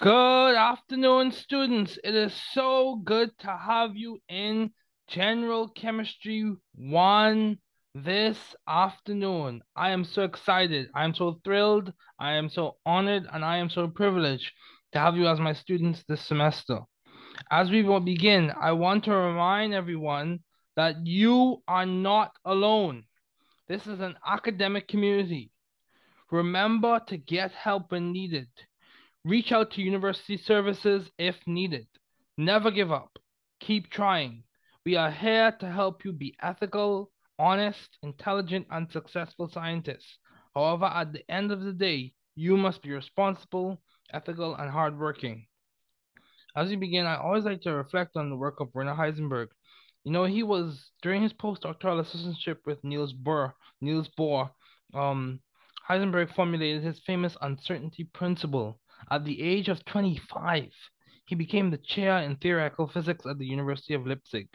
Good afternoon, students. It is so good to have you in General Chemistry 1 this afternoon. I am so excited. I am so thrilled. I am so honored and I am so privileged to have you as my students this semester. As we will begin, I want to remind everyone that you are not alone. This is an academic community. Remember to get help when needed. Reach out to university services if needed. Never give up. Keep trying. We are here to help you be ethical, honest, intelligent, and successful scientists. However, at the end of the day, you must be responsible, ethical, and hardworking. As we begin, I always like to reflect on the work of Werner Heisenberg. You know, he was during his postdoctoral assistantship with Niels Bohr. Niels Bohr, um, Heisenberg formulated his famous uncertainty principle at the age of 25, he became the chair in theoretical physics at the University of Leipzig.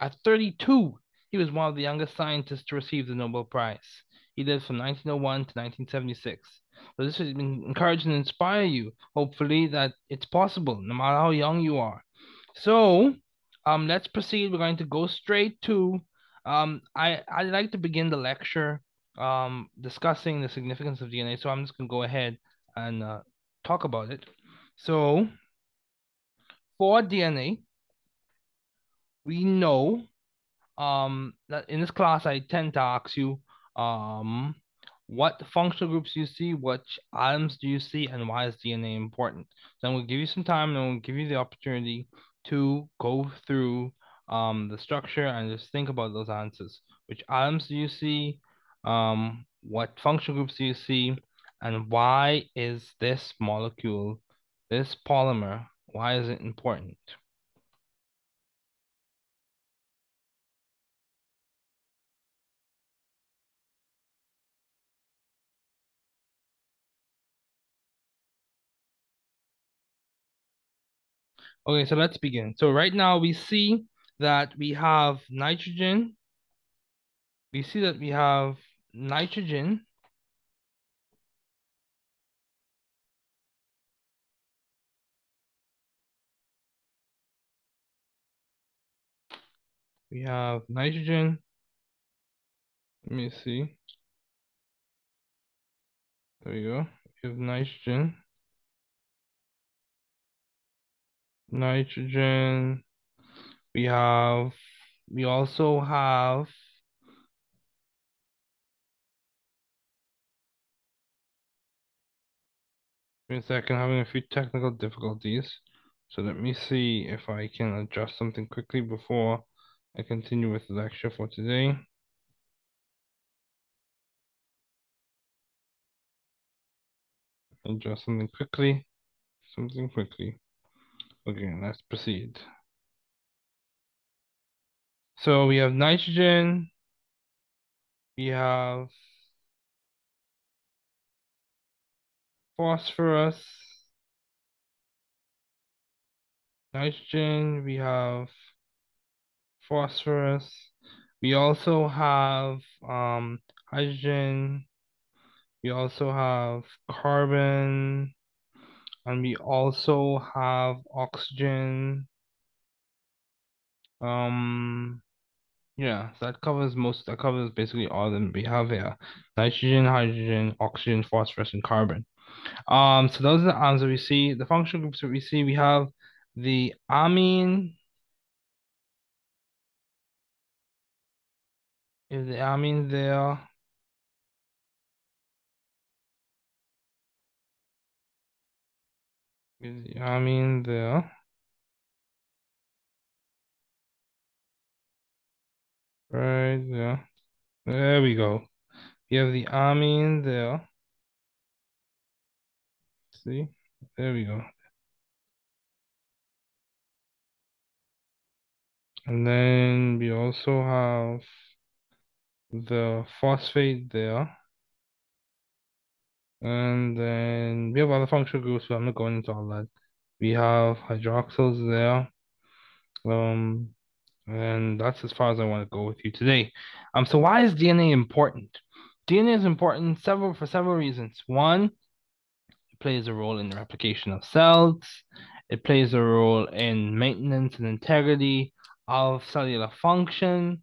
At 32, he was one of the youngest scientists to receive the Nobel Prize. He lived from 1901 to 1976. So this has been encourage and inspire you, hopefully, that it's possible, no matter how young you are. So, um, let's proceed. We're going to go straight to, um, I, I'd like to begin the lecture um, discussing the significance of DNA. So I'm just going to go ahead and uh, talk about it. So for DNA, we know um, that in this class, I tend to ask you um, what functional groups you see, which atoms do you see, and why is DNA important? Then we'll give you some time and we'll give you the opportunity to go through um, the structure and just think about those answers. Which atoms do you see? Um, what functional groups do you see? And why is this molecule, this polymer, why is it important? Okay, so let's begin. So right now we see that we have nitrogen. We see that we have nitrogen We have nitrogen. Let me see. There we go. We have nitrogen. Nitrogen. We have, we also have Wait a second, having a few technical difficulties. So let me see if I can adjust something quickly before I continue with the lecture for today. Adjust something quickly. Something quickly. Okay, let's proceed. So we have nitrogen. We have phosphorus. Nitrogen, we have phosphorus. We also have um, hydrogen. We also have carbon. And we also have oxygen. Um, yeah, that covers most, that covers basically all them we have here. Nitrogen, hydrogen, oxygen, phosphorus, and carbon. Um, so those are the atoms that we see. The functional groups that we see, we have the amine, is the amine there. Is the amine there. Right there. There we go. We have the amine there. See? There we go. And then we also have the phosphate there. And then we have other functional groups, but I'm not going into all that. We have hydroxyls there. Um, and that's as far as I want to go with you today. Um, so why is DNA important? DNA is important several for several reasons. One, it plays a role in the replication of cells. It plays a role in maintenance and integrity of cellular function.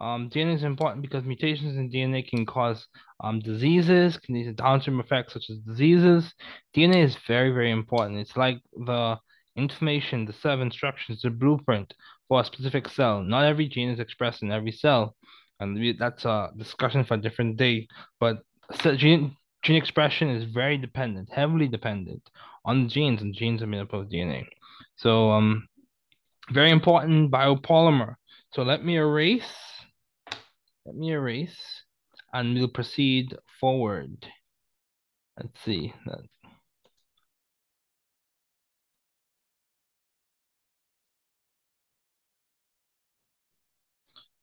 Um, DNA is important because mutations in DNA can cause um, diseases, can lead to downstream effects such as diseases. DNA is very, very important. It's like the information, the set of instructions, the blueprint for a specific cell. Not every gene is expressed in every cell, and we, that's a discussion for a different day. But gene gene expression is very dependent, heavily dependent on the genes, and genes are made up of DNA. So, um, very important biopolymer. So let me erase. Let me erase, and we'll proceed forward. Let's see.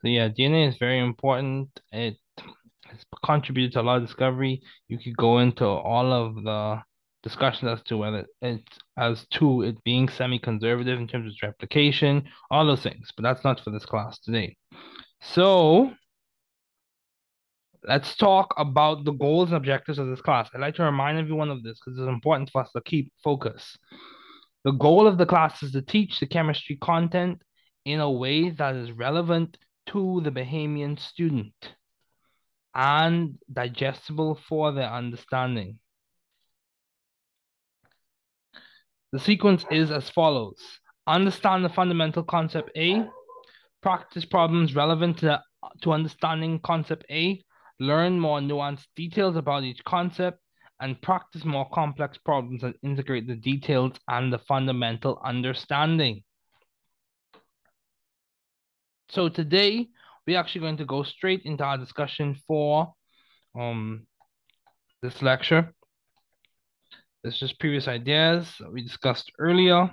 So yeah, DNA is very important. It has contributed to a lot of discovery. You could go into all of the discussions as to whether it's as to it being semi-conservative in terms of its replication, all those things. But that's not for this class today. So let's talk about the goals and objectives of this class. I'd like to remind everyone of this because it's important for us to keep focus. The goal of the class is to teach the chemistry content in a way that is relevant to the Bahamian student and digestible for their understanding. The sequence is as follows. Understand the fundamental concept A, practice problems relevant to, to understanding concept A, learn more nuanced details about each concept, and practice more complex problems that integrate the details and the fundamental understanding. So today, we're actually going to go straight into our discussion for um, this lecture. Is just previous ideas that we discussed earlier.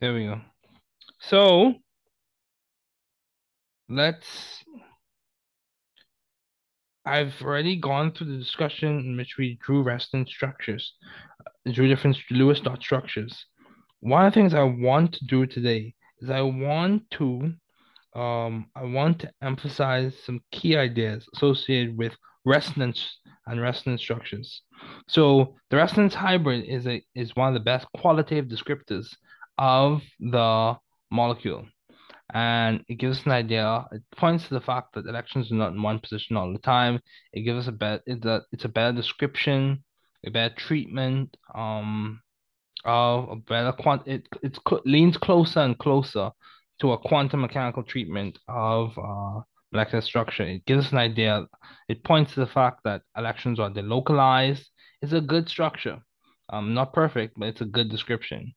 There we go. So let's I've already gone through the discussion in which we drew resonance structures, uh, drew different Lewis dot structures. One of the things I want to do today is I want to um I want to emphasize some key ideas associated with resonance and resonance structures. So the resonance hybrid is a is one of the best qualitative descriptors of the molecule and it gives us an idea. It points to the fact that electrons are not in one position all the time. It gives us a better it's a, it's a better description, a better treatment, um, of a better quant. It it leans closer and closer to a quantum mechanical treatment of uh, molecular structure. It gives us an idea. It points to the fact that electrons are delocalized. It's a good structure. Um, not perfect, but it's a good description.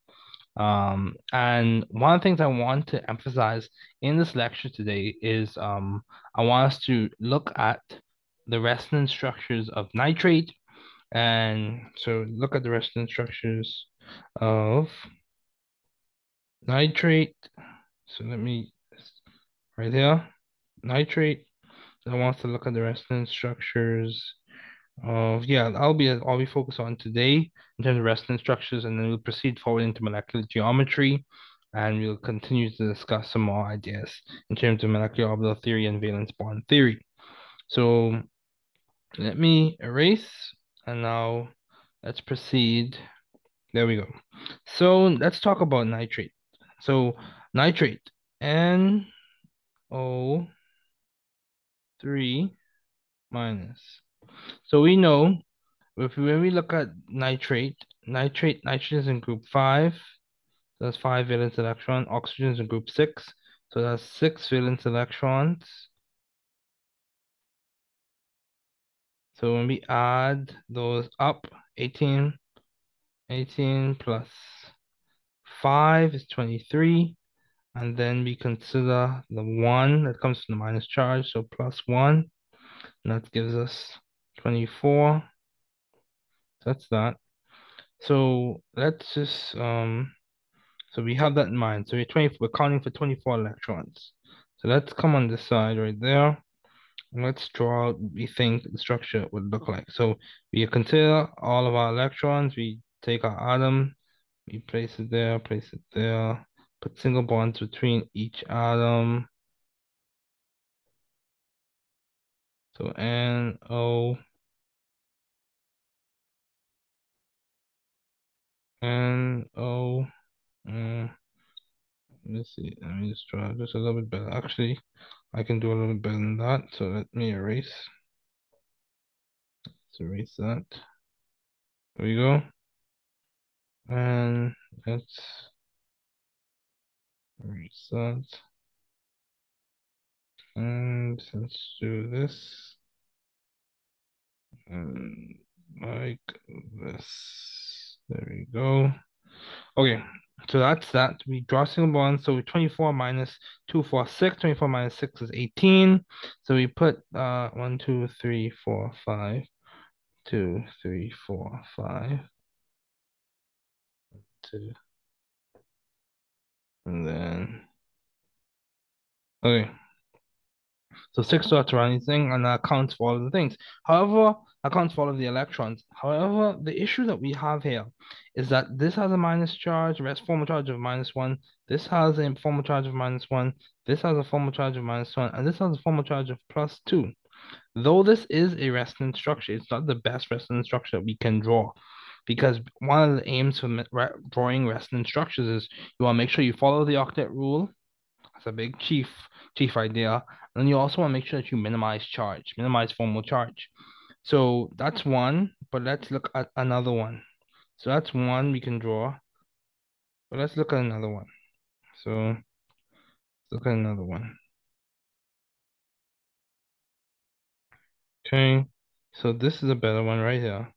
Um, and one of the things I want to emphasize in this lecture today is um, I want us to look at the resonance structures of nitrate. And so look at the resonance structures of nitrate. So let me, right here, nitrate. I want us to look at the resonance structures of yeah, I'll be I'll be focused on today in terms of resonance structures, and then we'll proceed forward into molecular geometry, and we'll continue to discuss some more ideas in terms of molecular orbital theory and valence bond theory. So let me erase, and now let's proceed. There we go. So let's talk about nitrate. So nitrate, N O three minus so we know if when we look at nitrate, nitrate, nitrogen is in group five. So that's five valence electron. Oxygen is in group six. So that's six valence electrons. So when we add those up, 18, 18 plus 5 is 23. And then we consider the 1 that comes from the minus charge, so plus 1. And that gives us 24. That's that. So let's just, um, so we have that in mind. So we're 20, we're counting for 24 electrons. So let's come on this side right there. let's draw out we think the structure would look like. So we consider all of our electrons, we take our atom, we place it there, place it there, put single bonds between each atom. So N O N O mm, let's see, let me just draw just a little bit better. Actually, I can do a little bit better than that. So let me erase. Let's erase that. There we go. And let's erase that. And let's do this. And like this. There we go. Okay, so that's that. We draw single bond. So 24 minus 2, 4, 6. 24 minus 6 is 18. So we put uh 1, 2, 3, 4, 5. 2, 3, 4, 5. 2. And then, okay. So six dots or anything, and that accounts for all the things. However, accounts for all of the electrons. However, the issue that we have here is that this has a minus charge, rest formal charge of minus one. This has a formal charge of minus one. This has a formal charge of minus one, and this has a formal charge of plus two. Though this is a resonance structure, it's not the best resonance structure we can draw because one of the aims for drawing resonance structures is you want to make sure you follow the octet rule. That's a big chief chief idea. And you also want to make sure that you minimize charge, minimize formal charge. So that's mm. one, but let's look at another one. So that's one we can draw. But let's look at another one. So let's look at another one. Okay, so this is a better one right here.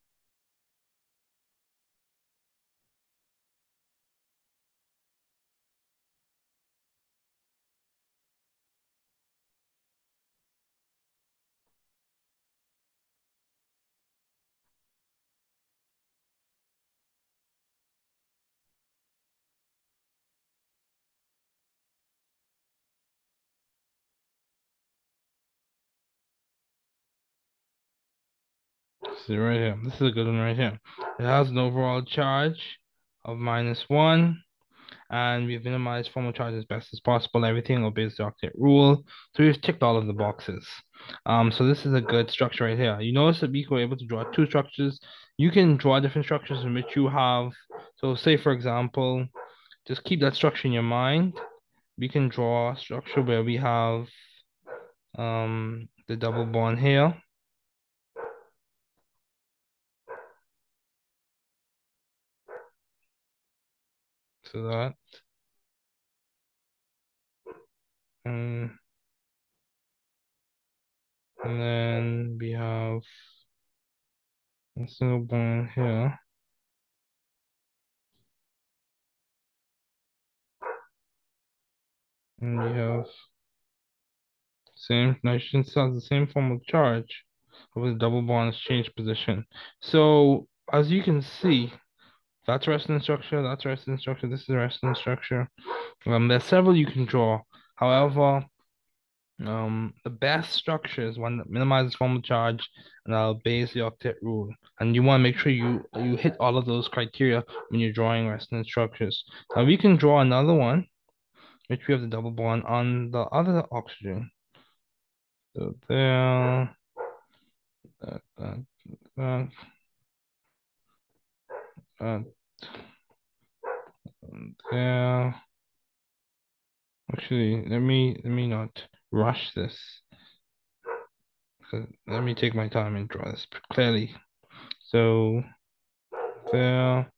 Right here. This is a good one right here. It has an overall charge of minus one, and we've minimized formal charge as best as possible. Everything obeys the octet rule. So we've ticked all of the boxes. Um, so this is a good structure right here. You notice that we were able to draw two structures. You can draw different structures in which you have, so say for example, just keep that structure in your mind. We can draw a structure where we have um, the double bond here. So that. Um, and then we have a single bond here. And we have same nitrogen has the same formal charge with double bonds change position. So as you can see, that's resonance structure, that's resonance structure, this is a resonance structure. Um, there's several you can draw. However, um, the best structure is one that minimizes formal charge and obeys the octet rule. And you want to make sure you you hit all of those criteria when you're drawing resonance structures. Now we can draw another one, which we have the double bond on the other oxygen. So there, that, that, that, that, there. Actually, let me let me not rush this. Uh, let me take my time and draw this clearly. So there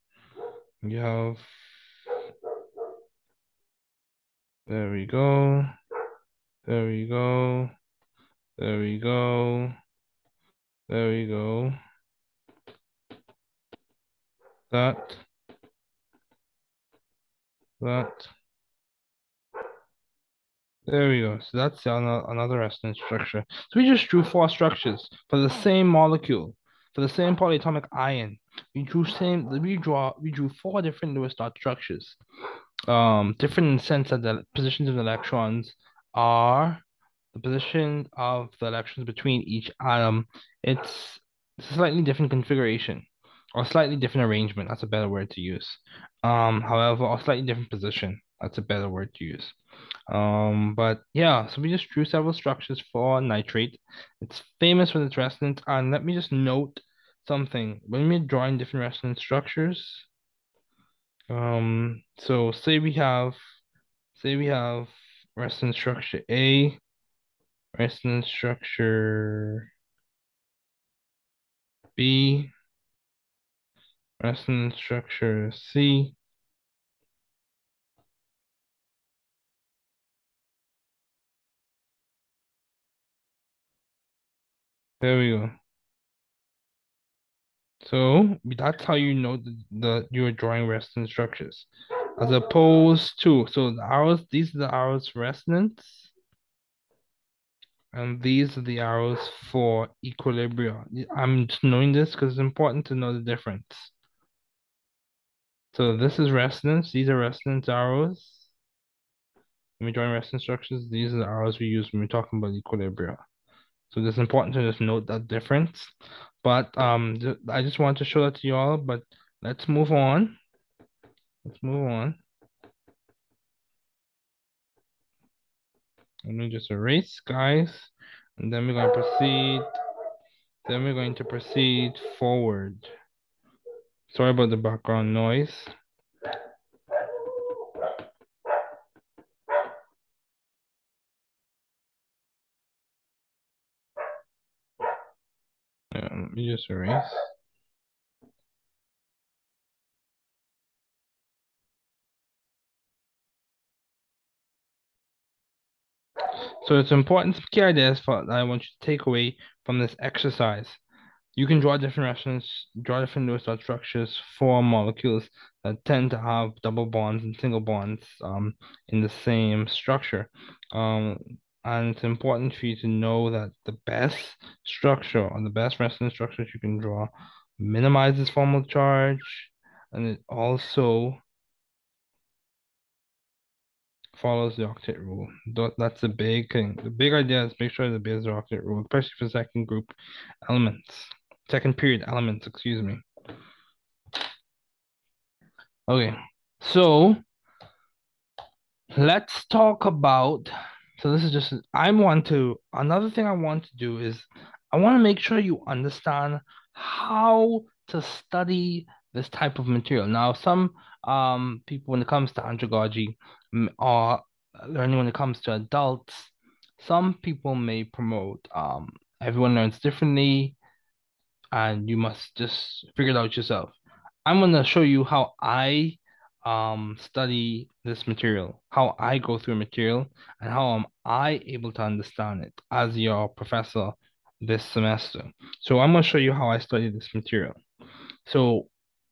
you have there we go. There we go. There we go. There we go. That. That. There we go. So that's another resonance structure. So we just drew four structures for the same molecule, for the same polyatomic ion. We drew same. We draw. We drew four different Lewis dot structures. Um, different in the sense that the positions of the electrons are the position of the electrons between each atom, it's, slightly different configuration or slightly different arrangement. That's a better word to use. Um, however, or slightly different position. That's a better word to use. Um, but yeah, so we just drew several structures for nitrate. It's famous for its resonance. And let me just note something. When we're drawing different resonance structures, um, so say we have, say we have resonance structure A, resonance structure B, resonance structure C, There we go. So that's how you know the, the you're drawing resonance structures. As opposed to, so the arrows, these are the arrows resonance. And these are the arrows for equilibrium. I'm just knowing this because it's important to know the difference. So this is resonance. These are resonance arrows. When we drawing resonance structures, these are the arrows we use when we're talking about equilibrium. So it's important to just note that difference. But um, I just want to show that to you all, but let's move on. Let's move on. Let me just erase, guys. And then we're going to proceed. Then we're going to proceed forward. Sorry about the background noise. Yeah, let me just erase. So it's important to key ideas for I want you to take away from this exercise. You can draw different resonance, draw different Lewis dot structures for molecules that tend to have double bonds and single bonds um, in the same structure. Um, and it's important for you to know that the best structure or the best resonance structures you can draw minimizes formal charge and it also follows the octet rule. That's the big thing. The big idea is make sure the obeys the octet rule, especially for second group elements, second period elements, excuse me. Okay, so let's talk about so this is just, I want to, another thing I want to do is I want to make sure you understand how to study this type of material. Now, some um people, when it comes to andragogy or learning when it comes to adults, some people may promote um everyone learns differently and you must just figure it out yourself. I'm going to show you how I um study this material, how I go through material, and how am I able to understand it as your professor this semester. So I'm going to show you how I study this material. So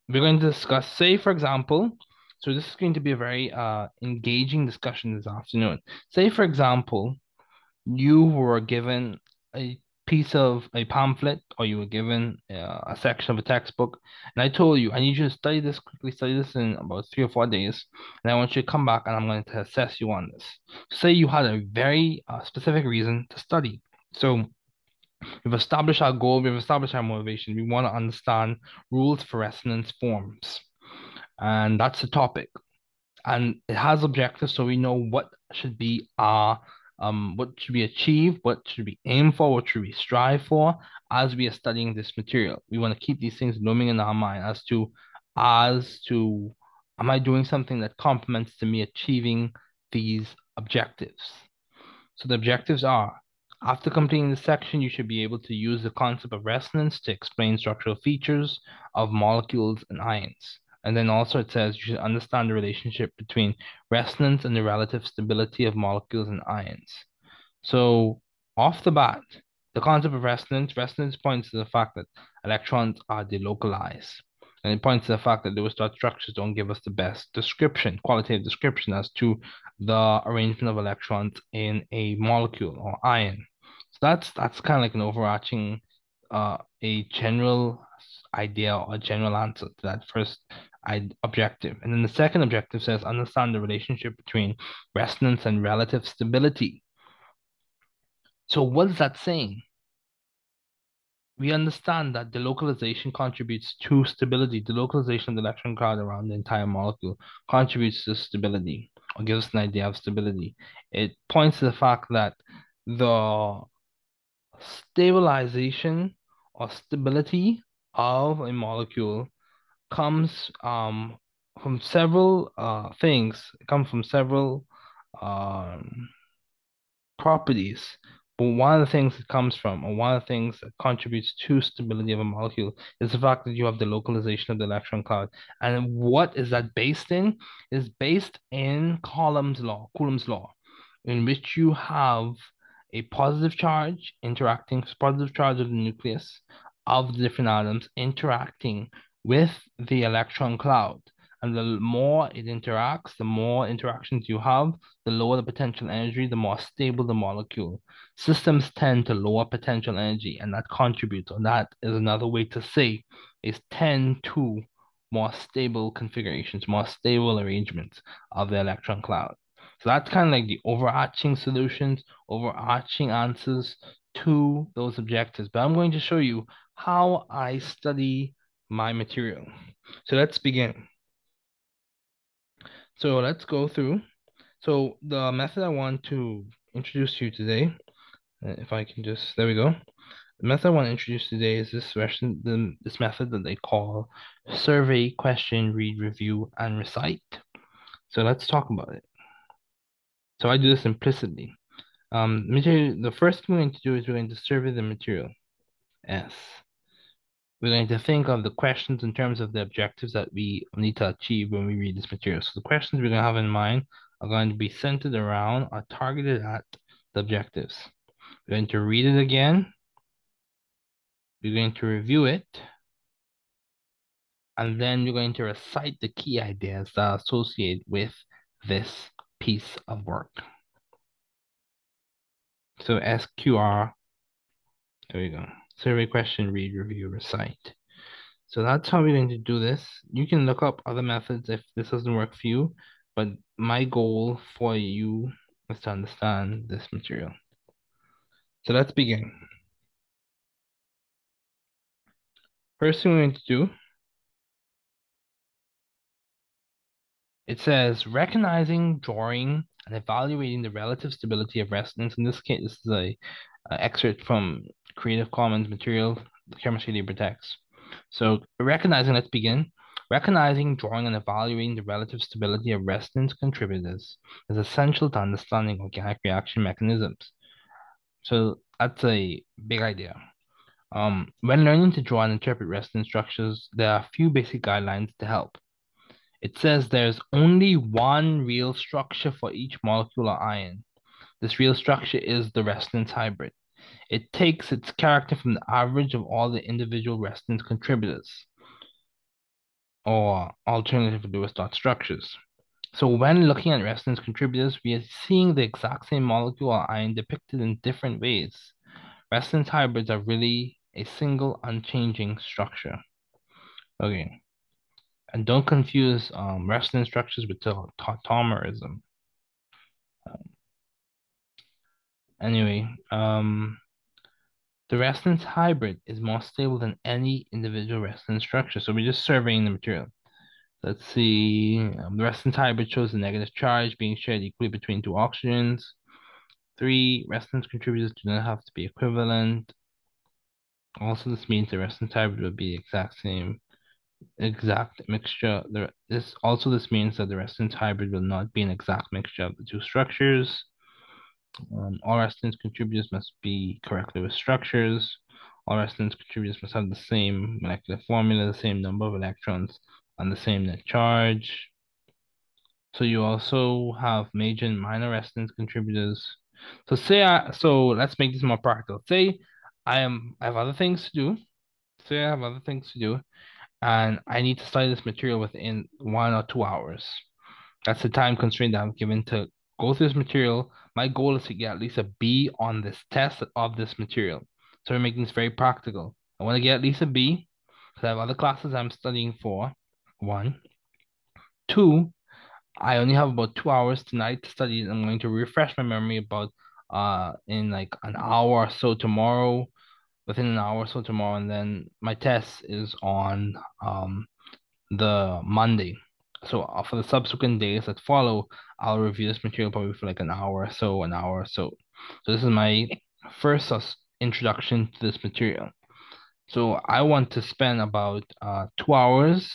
we're going to discuss, say for example, so this is going to be a very uh engaging discussion this afternoon. Say for example, you were given a piece of a pamphlet or you were given uh, a section of a textbook and I told you I need you to study this quickly study this in about three or four days and I want you to come back and I'm going to assess you on this. Say you had a very uh, specific reason to study. So we've established our goal we've established our motivation we want to understand rules for resonance forms and that's the topic. And it has objectives so we know what should be our um, what should be achieved, what should we aim for, what should we strive for as we are studying this material. We want to keep these things looming in our mind as to as to am I doing something that complements to me achieving these objectives? So the objectives are after completing the section, you should be able to use the concept of resonance to explain structural features of molecules and ions. And then also it says you should understand the relationship between resonance and the relative stability of molecules and ions. So off the bat, the concept of resonance, resonance points to the fact that electrons are delocalized. And it points to the fact that Lewis dot structures don't give us the best description, qualitative description as to the arrangement of electrons in a molecule or ion. So that's that's kind of like an overarching uh a general idea or general answer to that first objective. And then the second objective says understand the relationship between resonance and relative stability. So what is that saying? We understand that the localization contributes to stability. The localization of the electron cloud around the entire molecule contributes to stability or gives us an idea of stability. It points to the fact that the stabilization or stability of a molecule comes um, from several uh, things. It comes from several um, properties. But one of the things it comes from, or one of the things that contributes to stability of a molecule, is the fact that you have the localization of the electron cloud. And what is that based in? Is based in Coulomb's law, Coulomb's law, in which you have a positive charge interacting, positive charge of the nucleus of the different atoms interacting with the electron cloud. And the more it interacts, the more interactions you have, the lower the potential energy, the more stable the molecule. Systems tend to lower potential energy, and that contributes, or that is another way to say, is tend to more stable configurations, more stable arrangements of the electron cloud. So that's kind of like the overarching solutions, overarching answers to those objectives. But I'm going to show you how I study my material. So let's begin. So let's go through. So the method I want to introduce to you today, uh, if I can just, there we go. The method I want to introduce today is this the, this method that they call survey, question, read, review, and recite. So let's talk about it. So I do this implicitly. Um, material, the first thing we're going to do is we're going to survey the material. S we're going to think of the questions in terms of the objectives that we need to achieve when we read this material. So the questions we're going to have in mind are going to be centered around or targeted at the objectives. We're going to read it again. We're going to review it. And then we're going to recite the key ideas that are associated with this piece of work. So SQR, there we go survey question, read, review, recite. So that's how we're going to do this. You can look up other methods if this doesn't work for you, but my goal for you is to understand this material. So let's begin. First thing we're going to do, it says recognizing, drawing, and evaluating the relative stability of resonance. In this case, this is a, a excerpt from Creative Commons material, the chemistry text. So recognizing, let's begin. Recognizing, drawing, and evaluating the relative stability of resonance contributors is essential to understanding organic reaction mechanisms. So that's a big idea. Um, when learning to draw and interpret resonance structures, there are a few basic guidelines to help. It says there's only one real structure for each molecule or ion. This real structure is the resonance hybrid. It takes its character from the average of all the individual resonance contributors, or alternative Lewis dot structures. So when looking at resonance contributors, we are seeing the exact same molecule or ion depicted in different ways. Resonance hybrids are really a single unchanging structure. Okay. And don't confuse um, resonance structures with tautomerism. Um, anyway, um, the resonance hybrid is more stable than any individual resonance structure. So we're just surveying the material. Let's see. Um, the resonance hybrid shows a negative charge being shared equally between two oxygens. Three, resonance contributors do not have to be equivalent. Also, this means the resonance hybrid will be the exact same exact mixture. The, this also this means that the resonance hybrid will not be an exact mixture of the two structures. Um, all resonance contributors must be correctly with structures. All resonance contributors must have the same molecular formula, the same number of electrons, and the same net charge. So you also have major and minor resonance contributors. So say I so let's make this more practical. Say I am I have other things to do. Say I have other things to do, and I need to study this material within one or two hours. That's the time constraint that I'm given to go through this material. My goal is to get at least a B on this test of this material. So we're making this very practical. I want to get at least a B because I have other classes I'm studying for. One. Two, I only have about two hours tonight to study. I'm going to refresh my memory about uh in like an hour or so tomorrow, within an hour or so tomorrow, and then my test is on um the Monday. So uh, for the subsequent days that follow, I'll review this material probably for like an hour or so, an hour or so. So this is my first introduction to this material. So I want to spend about uh, two hours.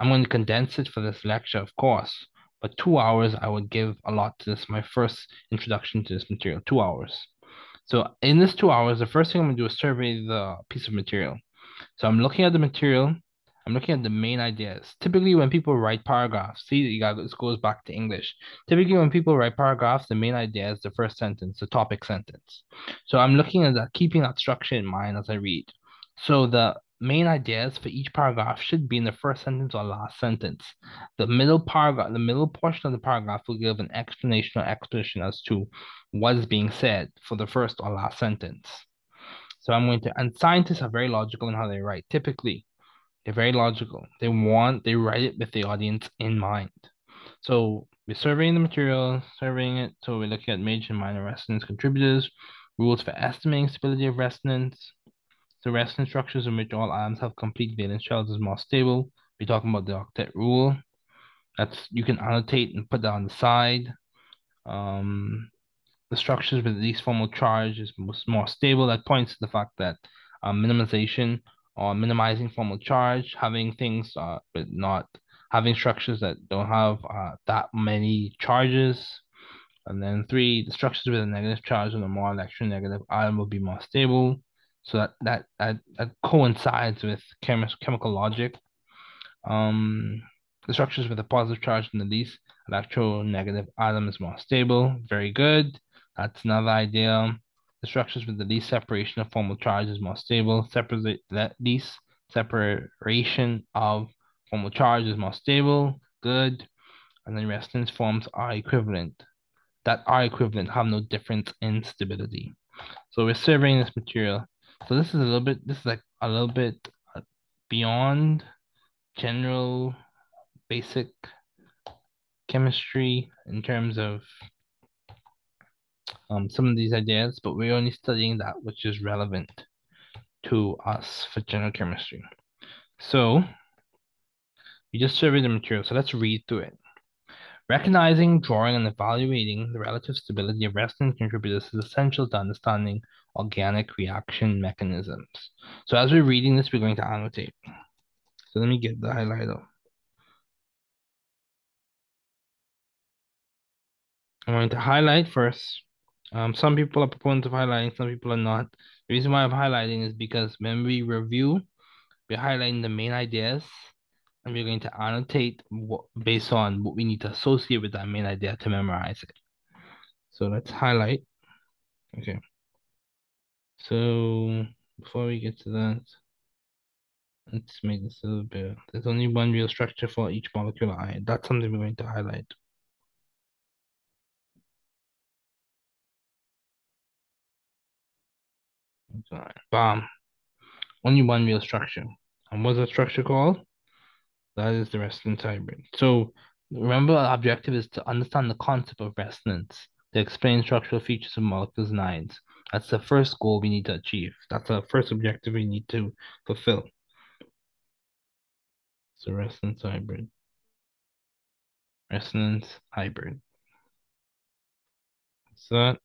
I'm going to condense it for this lecture, of course, but two hours I would give a lot to this, my first introduction to this material, two hours. So in this two hours, the first thing I'm going to do is survey the piece of material. So I'm looking at the material, I'm looking at the main ideas. Typically, when people write paragraphs, see, you got this goes back to English. Typically, when people write paragraphs, the main idea is the first sentence, the topic sentence. So I'm looking at that, keeping that structure in mind as I read. So the main ideas for each paragraph should be in the first sentence or last sentence. The middle paragraph, the middle portion of the paragraph will give an explanation or exposition as to what is being said for the first or last sentence. So I'm going to, and scientists are very logical in how they write. Typically, they're very logical. They want, they write it with the audience in mind. So we're surveying the material, surveying it. So we're looking at major and minor resonance contributors, rules for estimating stability of resonance. So resonance structures in which all atoms have complete valence shells is more stable. We're talking about the octet rule. That's you can annotate and put that on the side. Um, the structures with the least formal charge is most, more stable. That points to the fact that um, minimization or minimizing formal charge, having things uh, with not having structures that don't have uh, that many charges. And then three, the structures with a negative charge and a more electronegative ion will be more stable. So that that that, that coincides with chemi chemical logic. Um, the structures with a positive charge and the least electronegative atom is more stable. Very good. That's another idea. The structures with the least separation of formal charge is more stable. Separate that least separation of formal charge is more stable. Good. And then resonance forms are equivalent. That are equivalent have no difference in stability. So we're surveying this material. So this is a little bit. This is like a little bit uh, beyond general basic chemistry in terms of um, some of these ideas, but we're only studying that which is relevant to us for general chemistry. So we just surveyed the material. So let's read through it. Recognizing, drawing, and evaluating the relative stability of resonance contributors is essential to understanding organic reaction mechanisms. So as we're reading this, we're going to annotate. So let me get the highlighter. I'm going to highlight first um, some people are proponents of highlighting, some people are not. The reason why I'm highlighting is because when we review, we're highlighting the main ideas and we're going to annotate what, based on what we need to associate with that main idea to memorize it. So let's highlight. Okay. So before we get to that, let's make this a little bit. There's only one real structure for each molecular ion. That's something we're going to highlight. Bam. Only one real structure. And what's that structure called? That is the resonance hybrid. So remember our objective is to understand the concept of resonance, to explain structural features of molecules and ions. That's the first goal we need to achieve. That's the first objective we need to fulfill. So resonance hybrid. Resonance hybrid. So that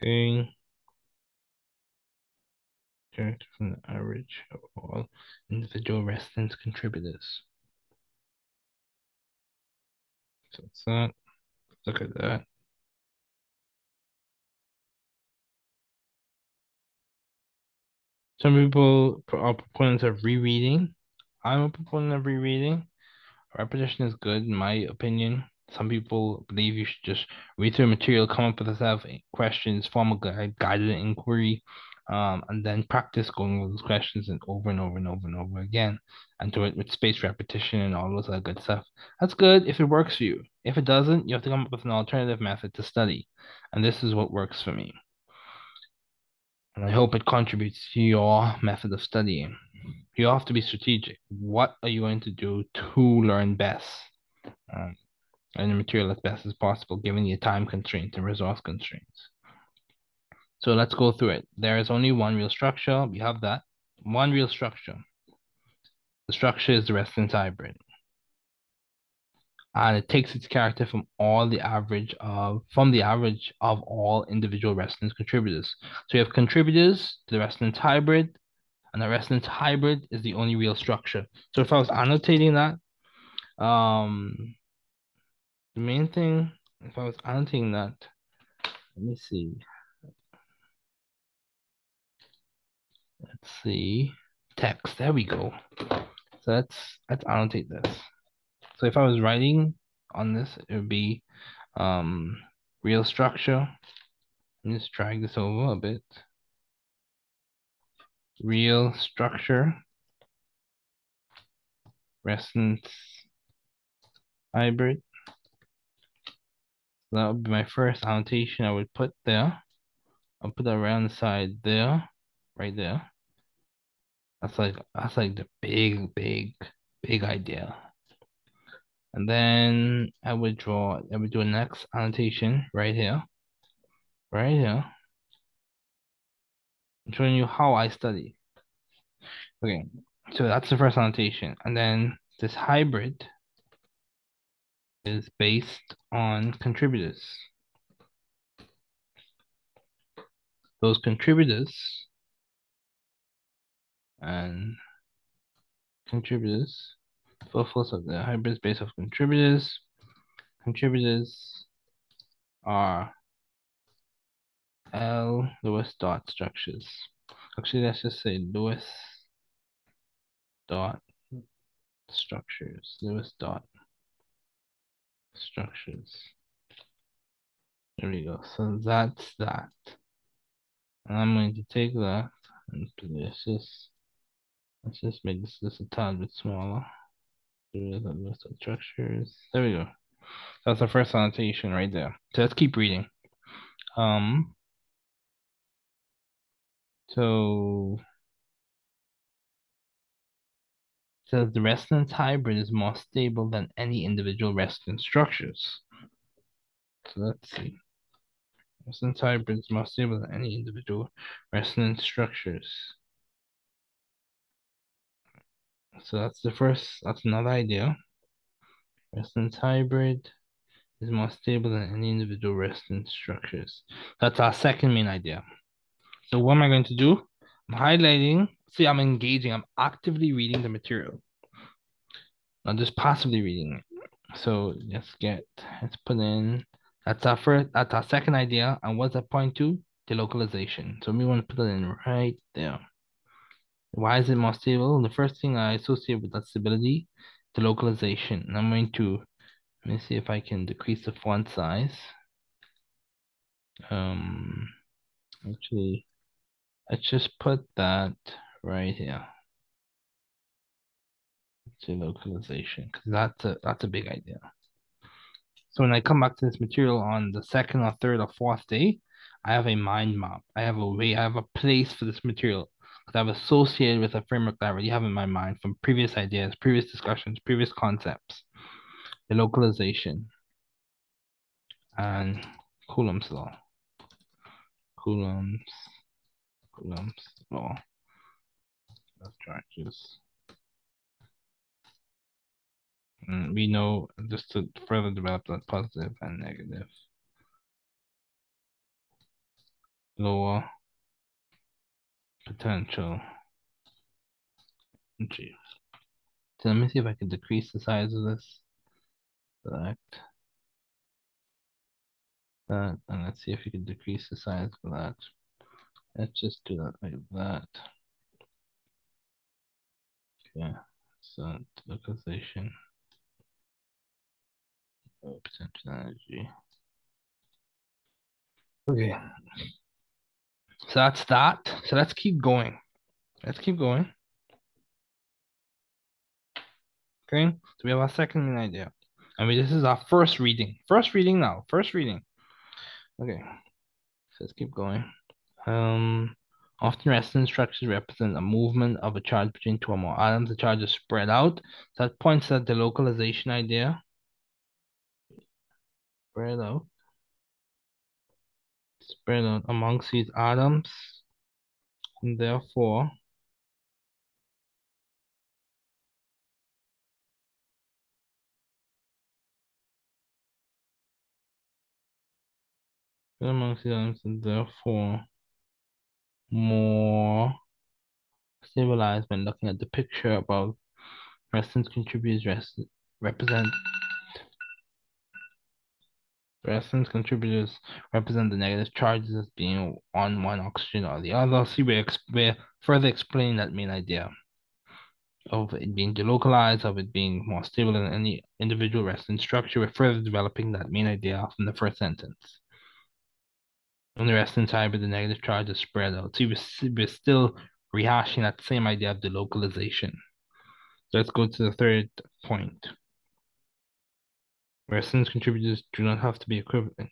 Okay. Character from the average of all individual resonance contributors. So it's that. Look at that. Some people are proponents of rereading. I'm a proponent of rereading. Repetition is good, in my opinion. Some people believe you should just read through material, come up with yourself questions, form a guide, guided inquiry, um, and then practice going over those questions and over and over and over and over again, and do it with spaced repetition and all those other good stuff. That's good if it works for you. If it doesn't, you have to come up with an alternative method to study, and this is what works for me. And I hope it contributes to your method of studying. You have to be strategic. What are you going to do to learn best? Um, and the material as best as possible given the time constraints and resource constraints. So let's go through it. There is only one real structure. We have that. One real structure. The structure is the resonance hybrid. And it takes its character from all the average of from the average of all individual resonance contributors. So you have contributors to the resonance hybrid, and the resonance hybrid is the only real structure. So if I was annotating that, um, the main thing, if I was annotating that, let me see. Let's see, text, there we go. So let's, let's annotate this. So if I was writing on this, it would be um, real structure. Let me just drag this over a bit. Real structure, resonance hybrid. That would be my first annotation I would put there. I'll put that around the side there, right there. That's like that's like the big, big, big idea. And then I would draw, I would do a next annotation right here, right here. I'm showing you how I study. Okay, so that's the first annotation. And then this hybrid is based on contributors. Those contributors and contributors full of the hybrid is of contributors. Contributors are L Lewis dot structures. Actually, let's just say Lewis dot structures. Lewis dot structures. There we go. So that's that. And I'm going to take that and let's just let's just make this just a tad bit smaller. Lewis dot structures. There we go. That's the first annotation right there. So let's keep reading. Um so says the resonance hybrid is more stable than any individual resonance structures. So let's see. Resonance hybrid is more stable than any individual resonance structures. So that's the first, that's another idea. Resonance hybrid is more stable than any individual resonance structures. That's our second main idea. So what am I going to do? I'm highlighting, see, I'm engaging, I'm actively reading the material. Not just passively reading it. So let's get, let's put in, that's our first, that's our second idea. And what's that point to? Delocalization. So we want to put it in right there. Why is it more stable? The first thing I associate with that stability, delocalization. And I'm going to, let me see if I can decrease the font size. Um, actually, let's just put that right here. Delocalization, because that's a that's a big idea. So when I come back to this material on the second or third or fourth day, I have a mind map. I have a way, I have a place for this material that I've associated with a framework that I already have in my mind from previous ideas, previous discussions, previous concepts. delocalization, and Coulomb's law. Coulomb's Coulomb's law charges. And mm, we know just to further develop that positive and negative. Lower potential energy. So let me see if I can decrease the size of this. Select that, and let's see if we can decrease the size of that. Let's just do that like that. Okay, so localization energy. Okay, so that's that. So let's keep going. Let's keep going. Okay, so we have our second main idea. I mean, this is our first reading. First reading now. First reading. Okay, so let's keep going. Um, often resonance structures represent a movement of a charge between two or more atoms. The charge is spread out. So that points at delocalization idea. spread out, spread out amongst these atoms, and therefore amongst the atoms, and therefore more stabilized when looking at the picture above. Resonance contributors rest, represent resonance contributors represent the negative charges as being on one oxygen or the other. See, we're, we're further explaining that main idea of it being delocalized, of it being more stable than any individual resonance structure. We're further developing that main idea from the first sentence. On the time hybrid, the negative charge is spread out. So we're, we're still rehashing that same idea of delocalization. So let's go to the third point. Resonance contributors do not have to be equivalent.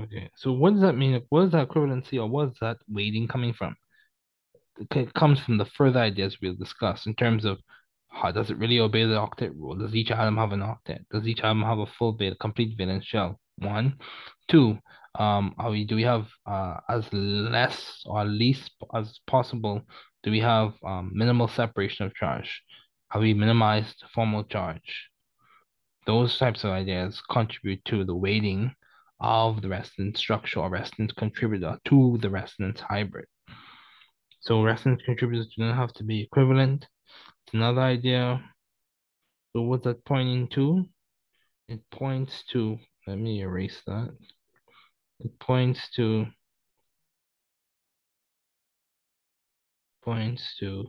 Okay, so what does that mean? What is that equivalency or what is that weighting coming from? It comes from the further ideas we'll discuss in terms of how does it really obey the octet rule? Does each atom have an octet? Does each atom have a full beta, complete valence shell? One. Two, um, are we, do we have uh, as less or least as possible, do we have um, minimal separation of charge? Have we minimized formal charge? Those types of ideas contribute to the weighting of the resonance structure or resonance contributor to the resonance hybrid. So resonance contributors do not have to be equivalent. It's another idea. So what's that pointing to? It points to, let me erase that. It points to, points to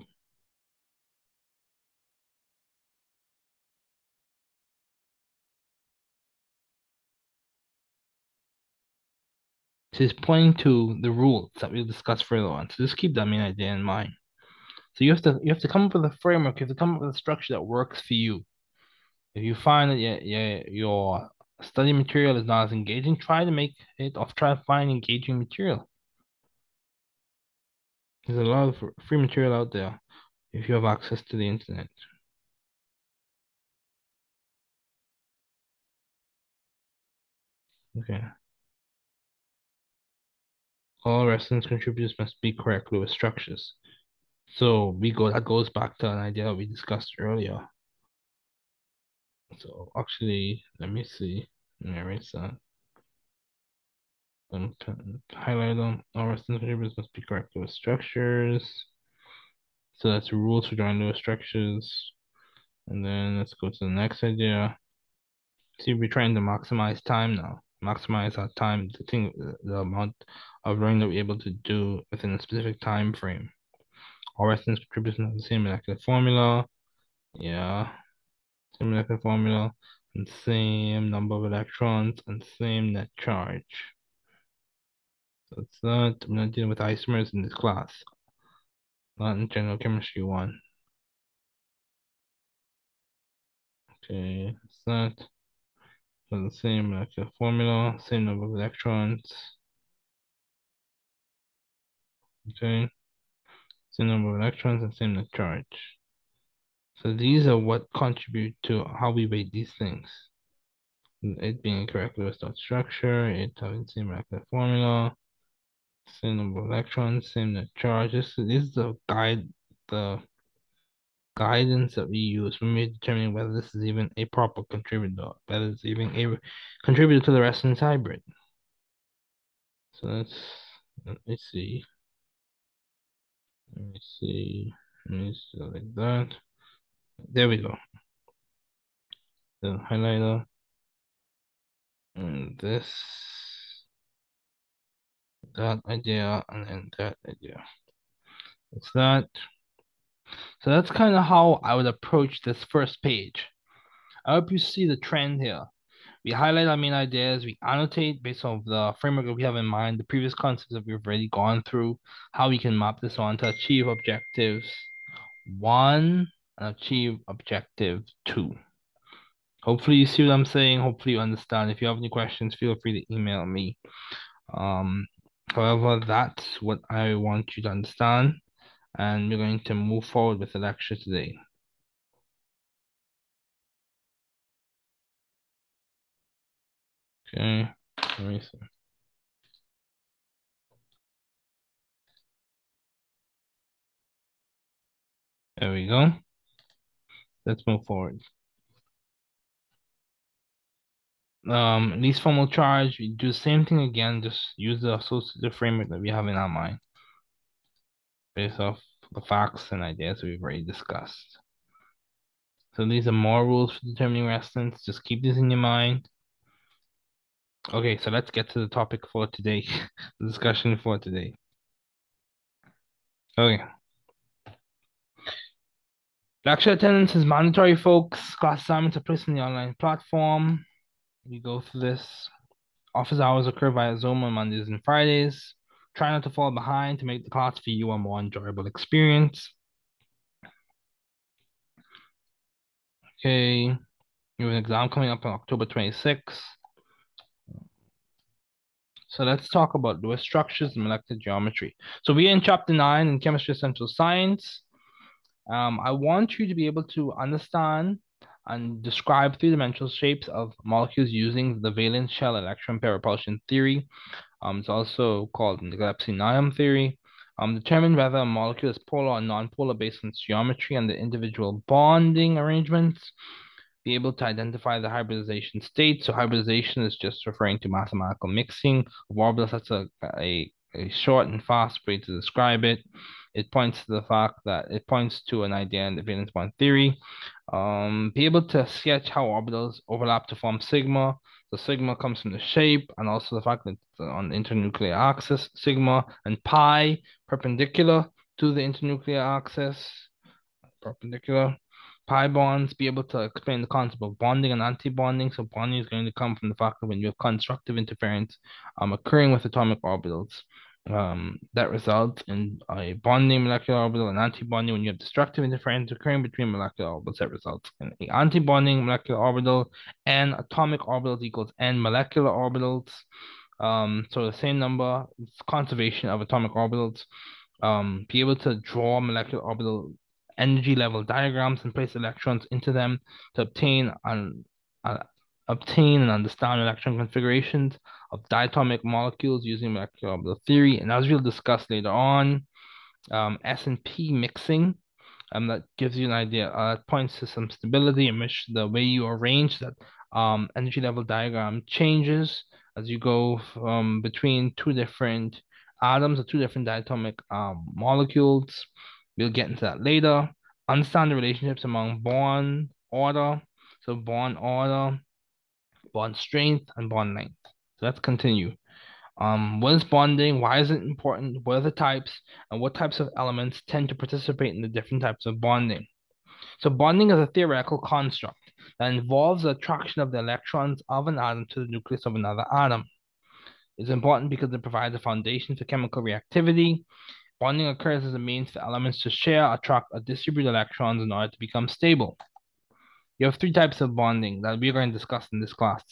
it's pointing to the rules that we'll discuss further on. So just keep that main idea in mind. So you have to you have to come up with a framework. You have to come up with a structure that works for you. If you find that yeah, yeah, your study material is not as engaging, try to make it or try to find engaging material. There's a lot of free material out there if you have access to the internet. Okay. All resonance contributors must be correct Lewis structures. So we go that goes back to an idea we discussed earlier. So actually, let me see. Let me erase that. And highlight them. All resonance contributors must be correct Lewis structures. So that's rules for drawing Lewis structures. And then let's go to the next idea. See, we're trying to maximize time now maximize our time, the thing, the amount of learning that we're able to do within a specific time frame. All resonance contributors have the same molecular formula. Yeah, same molecular formula and same number of electrons and same net charge. So it's not, I'm not dealing with isomers in this class. Not in general chemistry one. Okay, it's not the same molecular formula, same number of electrons. Okay. Same number of electrons and same net charge. So these are what contribute to how we weight these things. It being correct Lewis dot structure, it having the same molecular formula, same number of electrons, same net charge. This, this is the guide, the guidance that we use when we're determining whether this is even a proper contributor, whether it's even a contributor to the resonance hybrid. So let's let me see. Let me see. Let me like that. There we go. The highlighter. And this that idea and then that idea. It's that. So that's kind of how I would approach this first page. I hope you see the trend here. We highlight our main ideas, we annotate based on the framework that we have in mind, the previous concepts that we've already gone through, how we can map this on to achieve objectives one and achieve objective two. Hopefully you see what I'm saying. Hopefully you understand. If you have any questions, feel free to email me. Um, however, that's what I want you to understand. and we're going to move forward with the lecture today. Okay, let me see. There we go. Let's move forward. Um, least formal charge, we do the same thing again, just use the associative framework that we have in our mind based off the facts and ideas we've already discussed. So these are more rules for determining residence. Just keep this in your mind. Okay, so let's get to the topic for today, the discussion for today. Okay. Lecture attendance is mandatory, folks. Class assignments are placed on the online platform. We go through this. Office hours occur via Zoom on Mondays and Fridays. Try not to fall behind to make the class for you a more enjoyable experience. Okay, you have an exam coming up on October 26th. So let's talk about Lewis structures and molecular geometry. So we're in chapter nine in chemistry the Central Science. Um, I want you to be able to understand and describe three-dimensional shapes of molecules using the valence shell electron pair repulsion theory. Um, it's also called the Gillespie-Nyholm theory. Um, determine whether a molecule is polar or non-polar based on its geometry and the individual bonding arrangements be able to identify the hybridization state. So hybridization is just referring to mathematical mixing of orbitals. That's a, a, a short and fast way to describe it. It points to the fact that it points to an idea in the valence bond theory. Um, be able to sketch how orbitals overlap to form sigma. The sigma comes from the shape and also the fact that on the internuclear axis, sigma and pi perpendicular to the internuclear axis, perpendicular pi bonds, be able to explain the concept of bonding and anti-bonding. So bonding is going to come from the fact that when you have constructive interference um, occurring with atomic orbitals, um, that results in a bonding molecular orbital and anti-bonding when you have destructive interference occurring between molecular orbitals that results in a anti-bonding molecular orbital and atomic orbitals equals n molecular orbitals. Um, so the same number, conservation of atomic orbitals. Um, be able to draw molecular orbital energy level diagrams and place electrons into them to obtain and uh, obtain and understand electron configurations of diatomic molecules using molecular theory. And as we'll discuss later on, um, S and P mixing, um, that gives you an idea. Uh, points to some stability in which the way you arrange that um, energy level diagram changes as you go from between two different atoms or two different diatomic um, molecules. We'll get into that later. Understand the relationships among bond order. So bond order, bond strength, and bond length. So let's continue. Um, what is bonding? Why is it important? What are the types? And what types of elements tend to participate in the different types of bonding? So bonding is a theoretical construct that involves the attraction of the electrons of an atom to the nucleus of another atom. It's important because it provides a foundation for chemical reactivity Bonding occurs as a means for elements to share, attract, or distribute electrons in order to become stable. You have three types of bonding that we're going to discuss in this class.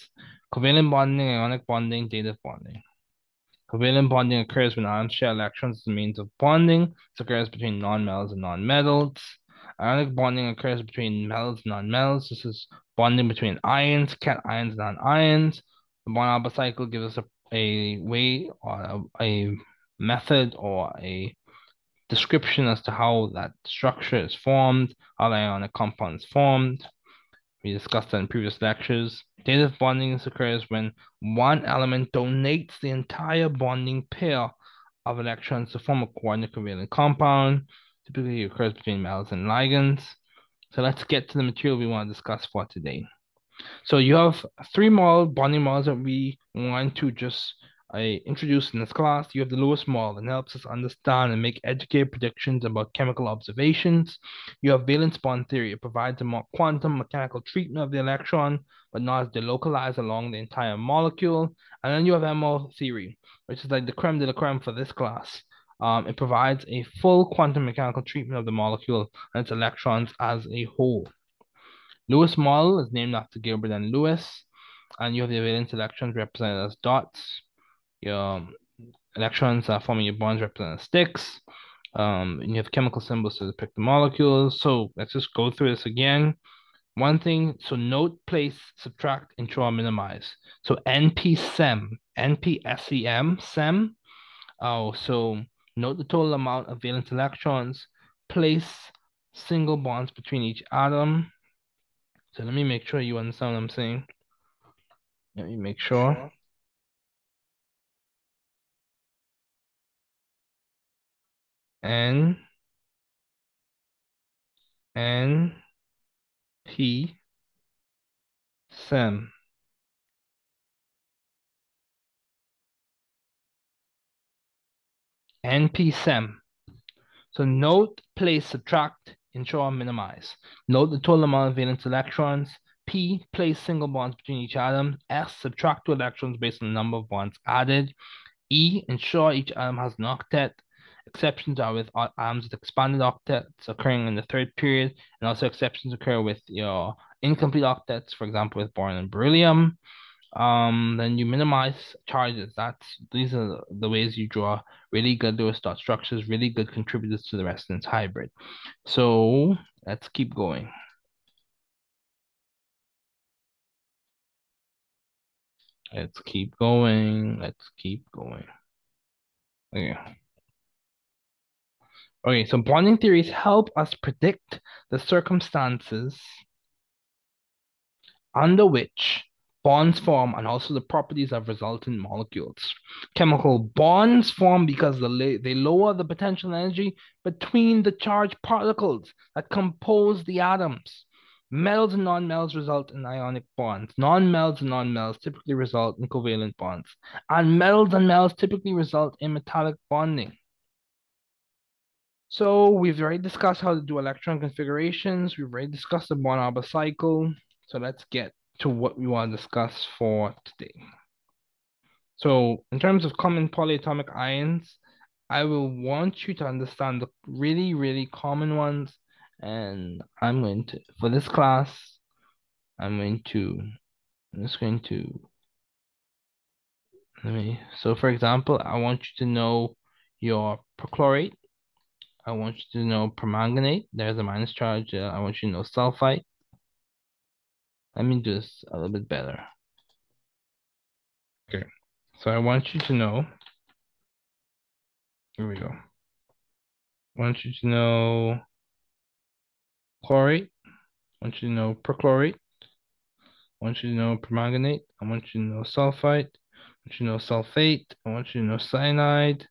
Covalent bonding, ionic bonding, dative bonding. Covalent bonding occurs when atoms share electrons as a means of bonding. This occurs between nonmetals and nonmetals. Ionic bonding occurs between metals and nonmetals. This is bonding between ions, cations, and anions. The bond cycle gives us a, a way or a, a method or a description as to how that structure is formed, how the ionic compound is formed. We discussed that in previous lectures. Dative bonding occurs when one element donates the entire bonding pair of electrons to form a coordinate covalent compound. Typically occurs between metals and ligands. So let's get to the material we want to discuss for today. So you have three model bonding models that we want to just I introduced in this class, you have the Lewis model and helps us understand and make educated predictions about chemical observations. You have valence bond theory. It provides a more quantum mechanical treatment of the electron, but not as delocalized along the entire molecule. And then you have MO theory, which is like the creme de la creme for this class. Um, it provides a full quantum mechanical treatment of the molecule and its electrons as a whole. Lewis model is named after Gilbert N. Lewis, and you have the valence electrons represented as dots your electrons are forming your bonds represent sticks. Um, and you have chemical symbols to depict the molecules. So let's just go through this again. One thing, so note, place, subtract, intro, minimize. So NP-SEM, NP-SEM, SEM. Oh, so note the total amount of valence electrons, place single bonds between each atom. So let me make sure you understand what I'm saying. Let me make sure. N N P SEM. NP-SEM. So note, place, subtract, intro, minimize. Note the total amount of valence electrons. P, place single bonds between each atom. S, subtract two electrons based on the number of bonds added. E, ensure each atom has an octet. Exceptions are with atoms with expanded octets occurring in the third period, and also exceptions occur with your incomplete octets, for example, with boron and beryllium. Um, then you minimize charges. That's these are the ways you draw really good Lewis dot structures, really good contributors to the resonance hybrid. So let's keep going. Let's keep going. Let's keep going. Okay. Okay, so bonding theories help us predict the circumstances under which bonds form and also the properties of resultant molecules. Chemical bonds form because they lower the potential energy between the charged particles that compose the atoms. Metals and nonmetals result in ionic bonds. Non-metals and nonmetals typically result in covalent bonds. And metals and metals typically result in metallic bonding. So we've already discussed how to do electron configurations. We've already discussed the Born-Haber cycle. So let's get to what we want to discuss for today. So in terms of common polyatomic ions, I will want you to understand the really, really common ones. And I'm going to, for this class, I'm going to, I'm just going to, let me, so for example, I want you to know your perchlorate. I want you to know permanganate. There's a minus charge. Uh, I want you to know sulfite. Let me do this a little bit better. Okay, so I want you to know, here we go. I want you to know chlorate. I want you to know perchlorate. I want you to know permanganate. I want you to know sulfite. I want you to know sulfate. I want you to know cyanide.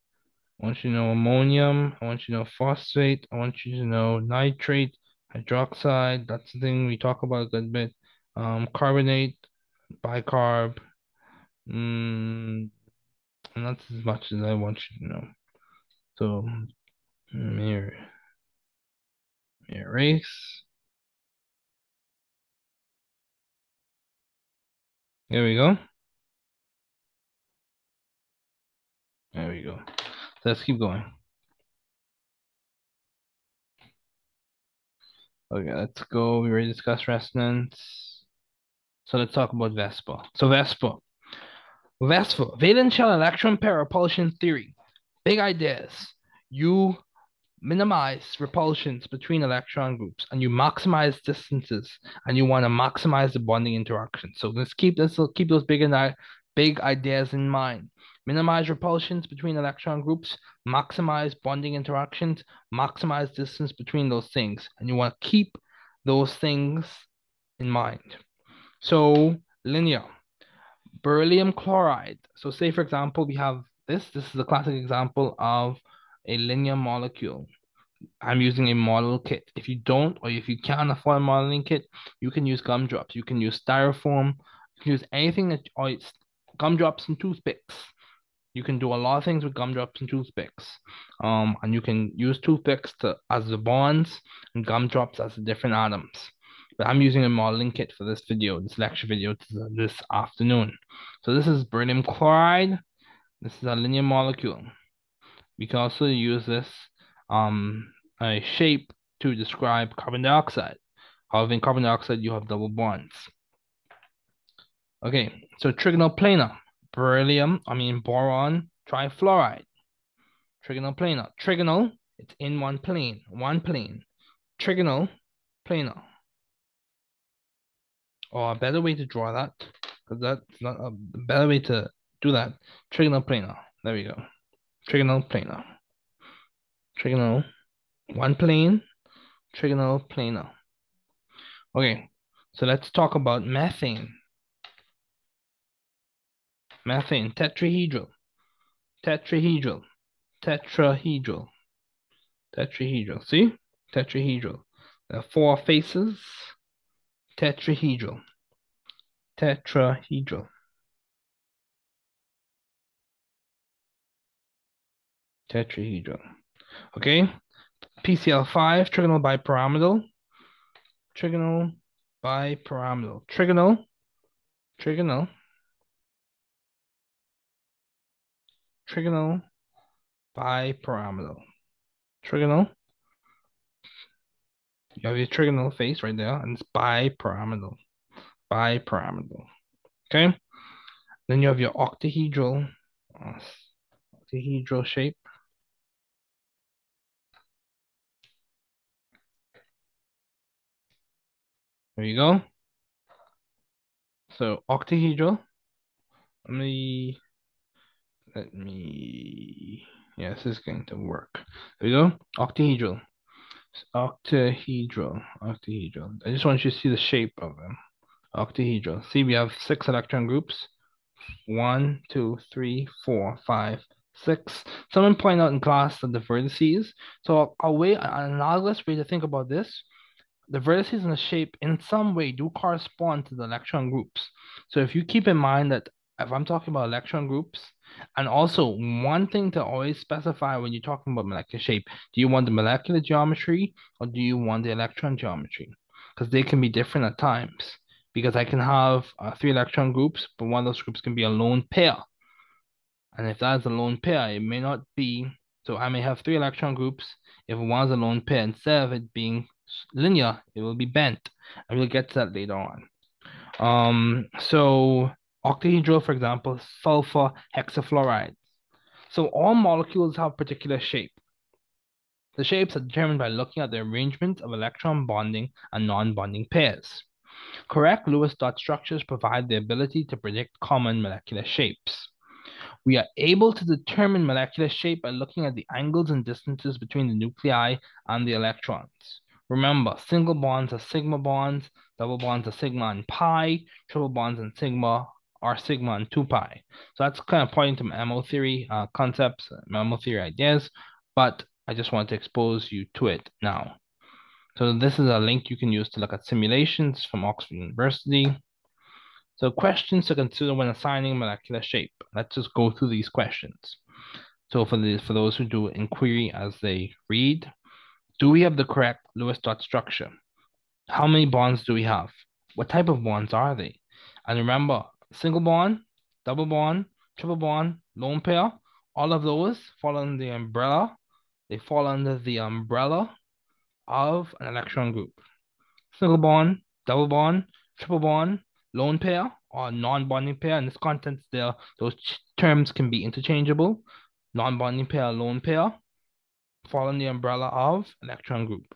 I want you to know ammonium. I want you to know phosphate. I want you to know nitrate, hydroxide. That's the thing we talk about a good bit um, carbonate, bicarb, mm, and that's as much as I want you to know. So, mirror, erase. There we go. There we go. Let's keep going. Okay, let's go. We already discussed resonance. So let's talk about VSEPR. So VSEPR. VSEPR, valence shell electron pair repulsion theory. Big ideas. You minimize repulsions between electron groups and you maximize distances and you want to maximize the bonding interaction. So let's keep this keep those big and big ideas in mind. Minimize repulsions between electron groups, maximize bonding interactions, maximize distance between those things. And you want to keep those things in mind. So linear, beryllium chloride. So say, for example, we have this. This is a classic example of a linear molecule. I'm using a model kit. If you don't, or if you can't afford a modeling kit, you can use gumdrops. You can use styrofoam. You can use anything that, or gumdrops and toothpicks. You can do a lot of things with gumdrops and toothpicks. Um, and you can use toothpicks to as the bonds and gumdrops as the different atoms. But I'm using a modeling kit for this video, this lecture video this afternoon. So this is beryllium chloride. This is a linear molecule. We can also use this um a shape to describe carbon dioxide. However, in carbon dioxide, you have double bonds. Okay, so trigonal planar, beryllium, I mean boron trifluoride. Trigonal planar. Trigonal It's in one plane, one plane. Trigonal, planar. Or a better way to draw that, because that's not a better way to do that. Trigonal planar. There we go. Trigonal planar. Trigonal, one plane, trigonal planar. Okay, so let's talk about methane. Methane, tetrahedral, tetrahedral, tetrahedral, tetrahedral. See? Tetrahedral. Four faces. Tetrahedral. Tetrahedral. Tetrahedral. Okay. PCl5, trigonal bipyramidal. Trigonal bipyramidal. Trigonal. Trigonal. Trigonal bipyramidal. Trigonal. You have your trigonal face right there, and it's bipyramidal. Bipyramidal. Okay. Then you have your octahedral, uh, octahedral shape. There you go. So octahedral. Let me let me yeah, this is going to work. There we go. Octahedral. Octahedral. Octahedral. I just want you to see the shape of them. Octahedral. See, we have six electron groups. One, two, three, four, five, six. Someone pointed out in class that the vertices. So a way, an analogous way to think about this the vertices and the shape in some way do correspond to the electron groups. So if you keep in mind that if I'm talking about electron groups, and also one thing to always specify when you're talking about molecular shape, do you want the molecular geometry or do you want the electron geometry? Because they can be different at times. Because I can have uh, three electron groups, but one of those groups can be a lone pair. And if that is a lone pair, it may not be, so I may have three electron groups. If one's a lone pair, instead of it being linear, it will be bent. And we'll get to that later on. Um, so octahedral, for example, sulfur hexafluoride. So all molecules have particular shape. The shapes are determined by looking at the arrangement of electron bonding and non-bonding pairs. Correct Lewis dot structures provide the ability to predict common molecular shapes. We are able to determine molecular shape by looking at the angles and distances between the nuclei and the electrons. Remember, single bonds are sigma bonds, double bonds are sigma and pi, triple bonds and sigma are sigma and 2 pi. So that's kind of pointing to MO theory uh, concepts, MO theory ideas, but I just want to expose you to it now. So this is a link you can use to look at simulations from Oxford University. So questions to consider when assigning molecular shape. Let's just go through these questions. So for the for those who do inquiry as they read, do we have the correct Lewis dot structure? How many bonds do we have? What type of bonds are they? And remember, single bond, double bond, triple bond, lone pair, all of those fall under the umbrella. They fall under the umbrella of an electron group. Single bond, double bond, triple bond, lone pair, or non-bonding pair. In this context, there those terms can be interchangeable. Non-bonding pair, lone pair, fall under the umbrella of electron group.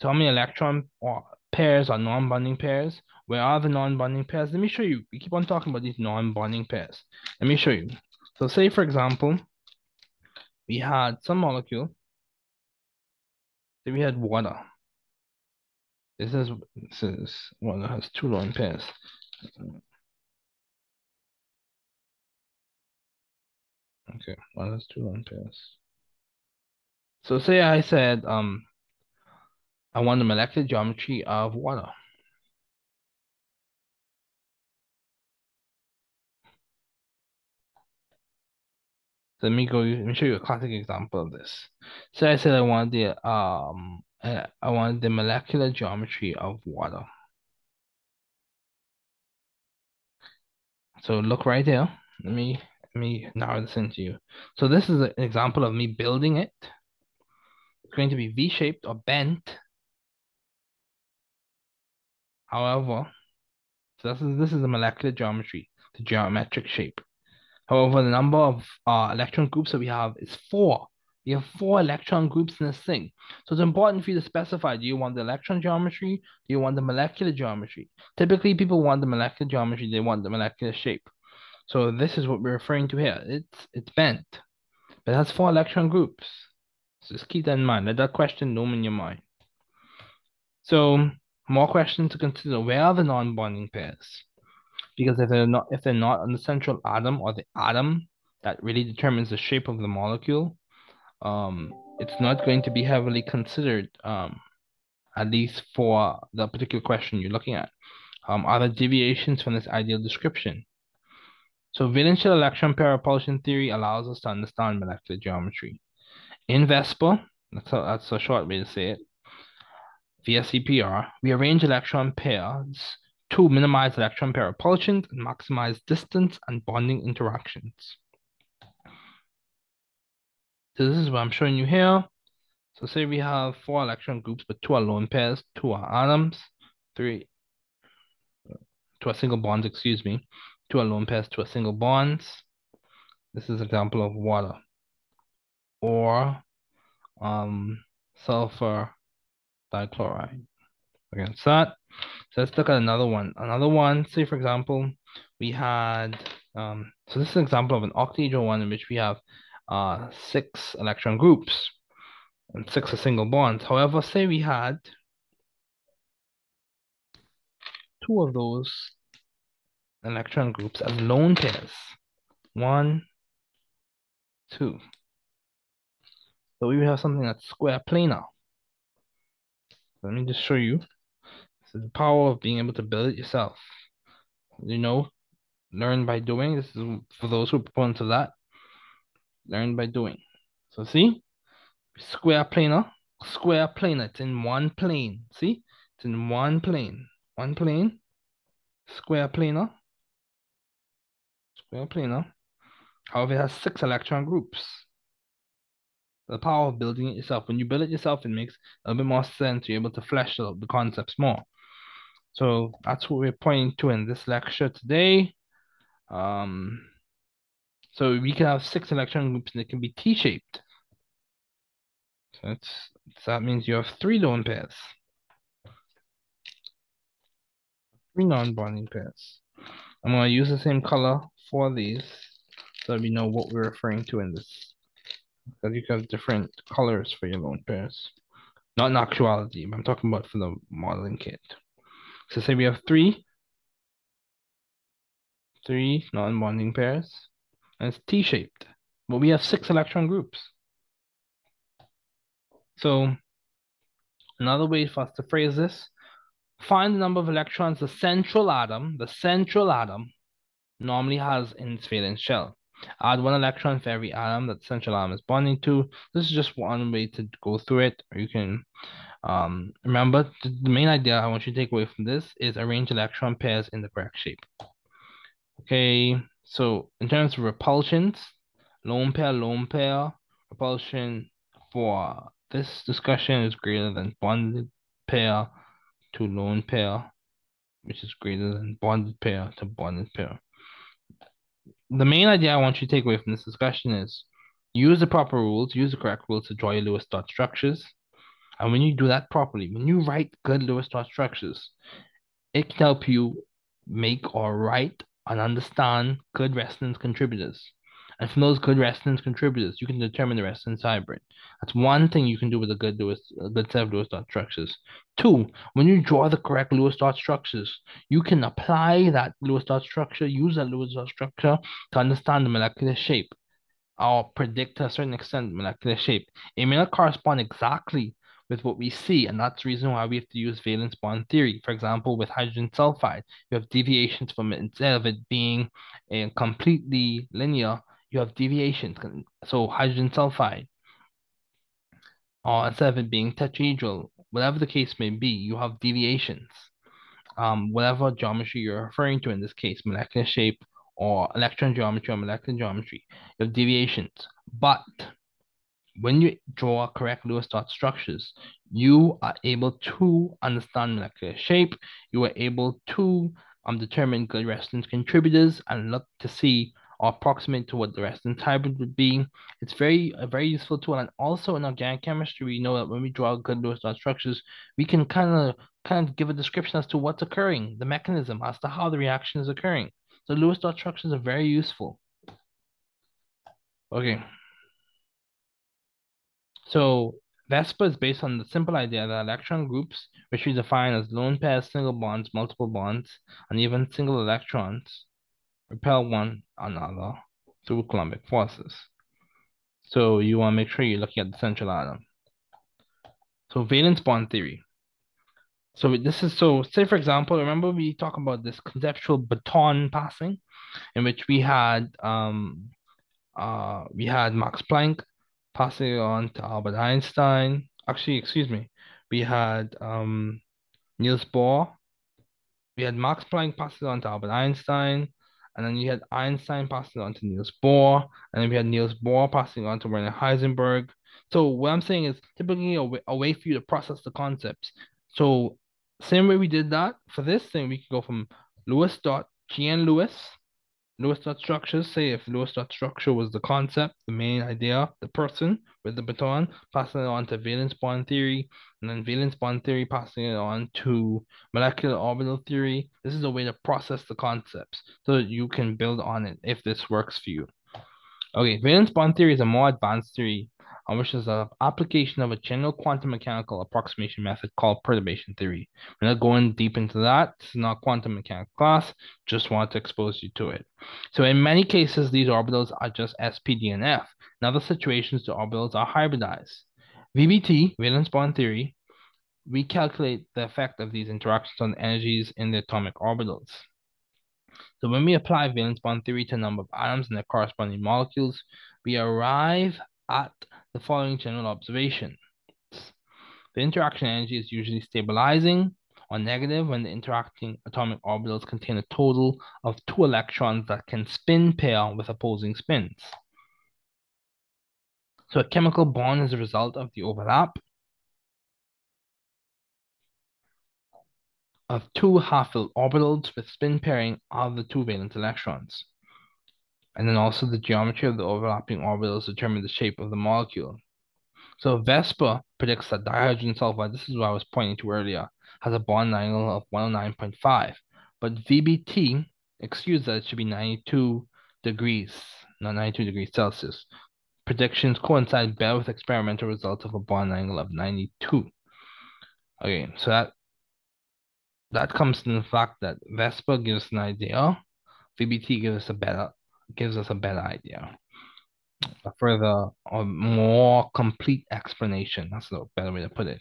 So how many electron or pairs are non-bonding pairs? Where are the non-bonding pairs? Let me show you. We keep on talking about these non-bonding pairs. Let me show you. So say, for example, we had some molecule. Say we had water. This is this is water has two lone pairs. Okay, water has two lone pairs. So say I said um I want the molecular geometry of water. So let me go. Let me show you a classic example of this. So I said I want the um I want the molecular geometry of water. So look right there. Let me let me narrow this into you. So this is an example of me building it It's going to be V-shaped or bent. However, so this is this is the molecular geometry, the geometric shape. However, the number of uh, electron groups that we have is four. We have four electron groups in this thing. So it's important for you to specify, do you want the electron geometry? Do you want the molecular geometry? Typically, people want the molecular geometry, they want the molecular shape. So this is what we're referring to here. It's it's bent, but it has four electron groups. So just keep that in mind. Let that question loom in your mind. So more questions to consider. Where are the non-bonding pairs? Because if they're not if they're not on the central atom or the atom that really determines the shape of the molecule, um, it's not going to be heavily considered, um, at least for the particular question you're looking at. Um, are there deviations from this ideal description? So valence shell electron pair repulsion theory allows us to understand molecular geometry. In VSEPR, that's a, that's a short way to say it, VSEPR, we arrange electron pairs to minimize electron pair repulsions and maximize distance and bonding interactions. So this is what I'm showing you here. So say we have four electron groups, but two are lone pairs, two are atoms, three, two are single bonds, excuse me, two are lone pairs, two are single bonds. This is an example of water. Or um, sulfur dichloride against that. So let's look at another one. Another one, say for example, we had, um, so this is an example of an octahedral one in which we have uh, six electron groups and six are single bonds. However, say we had two of those electron groups as lone pairs. One, two. So we have something that's square planar. Let me just show you. This is the power of being able to build it yourself. You know, learn by doing. This is for those who are proponents of that. Learn by doing. So see, square planar, square planar. It's in one plane. See, it's in one plane. One plane, square planar, square planar. However, it has six electron groups. The power of building it yourself. When you build it yourself, it makes a bit more sense. You're able to flesh out the concepts more. So that's what we're pointing to in this lecture today. Um, so we can have six electron groups and it can be T-shaped. So, that's, so that means you have three lone pairs. Three non-bonding pairs. I'm going to use the same color for these so we know what we're referring to in this. Because you have different colors for your lone pairs. Not in actuality, but I'm talking about for the modeling kit. So say we have three, three non-bonding pairs and it's T-shaped. But we have six electron groups. So another way for us to phrase this, find the number of electrons the central atom, the central atom normally has in its valence shell. Add one electron for every atom that central atom is bonding to. This is just one way to go through it. You can um, remember the main idea I want you to take away from this is arrange electron pairs in the correct shape. Okay, so in terms of repulsions, lone pair, lone pair, repulsion for this discussion is greater than bonded pair to lone pair, which is greater than bonded pair to bonded pair. The main idea I want you to take away from this discussion is use the proper rules, use the correct rules to draw your Lewis dot structures. And when you do that properly, when you write good Lewis dot structures, it can help you make or write and understand good resonance contributors. And from those good resonance contributors, you can determine the resonance hybrid. That's one thing you can do with a good Lewis, a good set of Lewis dot structures. Two, when you draw the correct Lewis dot structures, you can apply that Lewis dot structure, use that Lewis dot structure to understand the molecular shape or predict to a certain extent molecular shape. It may not correspond exactly with what we see. And that's the reason why we have to use valence bond theory. For example, with hydrogen sulfide, you have deviations from it. Instead of it being a completely linear, you have deviations. So hydrogen sulfide, or instead of it being tetrahedral, whatever the case may be, you have deviations. Um, whatever geometry you're referring to in this case, molecular shape or electron geometry or molecular geometry, you have deviations. But when you draw correct Lewis dot structures, you are able to understand molecular shape. You are able to um, determine good resonance contributors and look to see or approximate to what the resonance hybrid would be. It's very a very useful tool. And also in organic chemistry, we know that when we draw good Lewis dot structures, we can kind of kind of give a description as to what's occurring, the mechanism, as to how the reaction is occurring. So Lewis dot structures are very useful. Okay. So VSEPR is based on the simple idea that electron groups, which we define as lone pairs, single bonds, multiple bonds, and even single electrons, repel one another through Coulombic forces. So you want to make sure you're looking at the central atom. So valence bond theory. So this is so say for example, remember we talk about this conceptual baton passing, in which we had um uh we had Max Planck passing on to Albert Einstein. Actually, excuse me, we had um Niels Bohr. We had Max Planck passing on to Albert Einstein. And then you had Einstein passing on to Niels Bohr, and then we had Niels Bohr passing on to Werner Heisenberg. So what I'm saying is typically a way, a way for you to process the concepts. So same way we did that for this thing, we could go from Lewis dot Lewis Lewis dot structures say if Lewis dot structure was the concept, the main idea, the person with the baton, passing it on to valence bond theory, and then valence bond theory passing it on to molecular orbital theory. This is a way to process the concepts so that you can build on it if this works for you. Okay, valence bond theory is a more advanced theory which is an application of a general quantum mechanical approximation method called perturbation theory. We're not going deep into that. It's not quantum mechanics class. Just want to expose you to it. So in many cases, these orbitals are just SPD and F. In other situations, the orbitals are hybridized. VBT, valence bond theory, we calculate the effect of these interactions on energies in the atomic orbitals. So when we apply valence bond theory to a number of atoms and their corresponding molecules, we arrive at the following general observations. The interaction energy is usually stabilizing or negative when the interacting atomic orbitals contain a total of two electrons that can spin pair with opposing spins. So a chemical bond is a result of the overlap of two half-filled orbitals with spin pairing of the two valence electrons. And then also the geometry of the overlapping orbitals determine the shape of the molecule. So VSEPR predicts that dihydrogen sulfide, this is what I was pointing to earlier, has a bond angle of 109.5. But VBT excuse that it should be 92 degrees, not 92 degrees Celsius. Predictions coincide better with experimental results of a bond angle of 92. Okay, so that that comes from the fact that VSEPR gives an idea, VBT gives us a better gives us a better idea. A further, or more complete explanation. That's a better way to put it.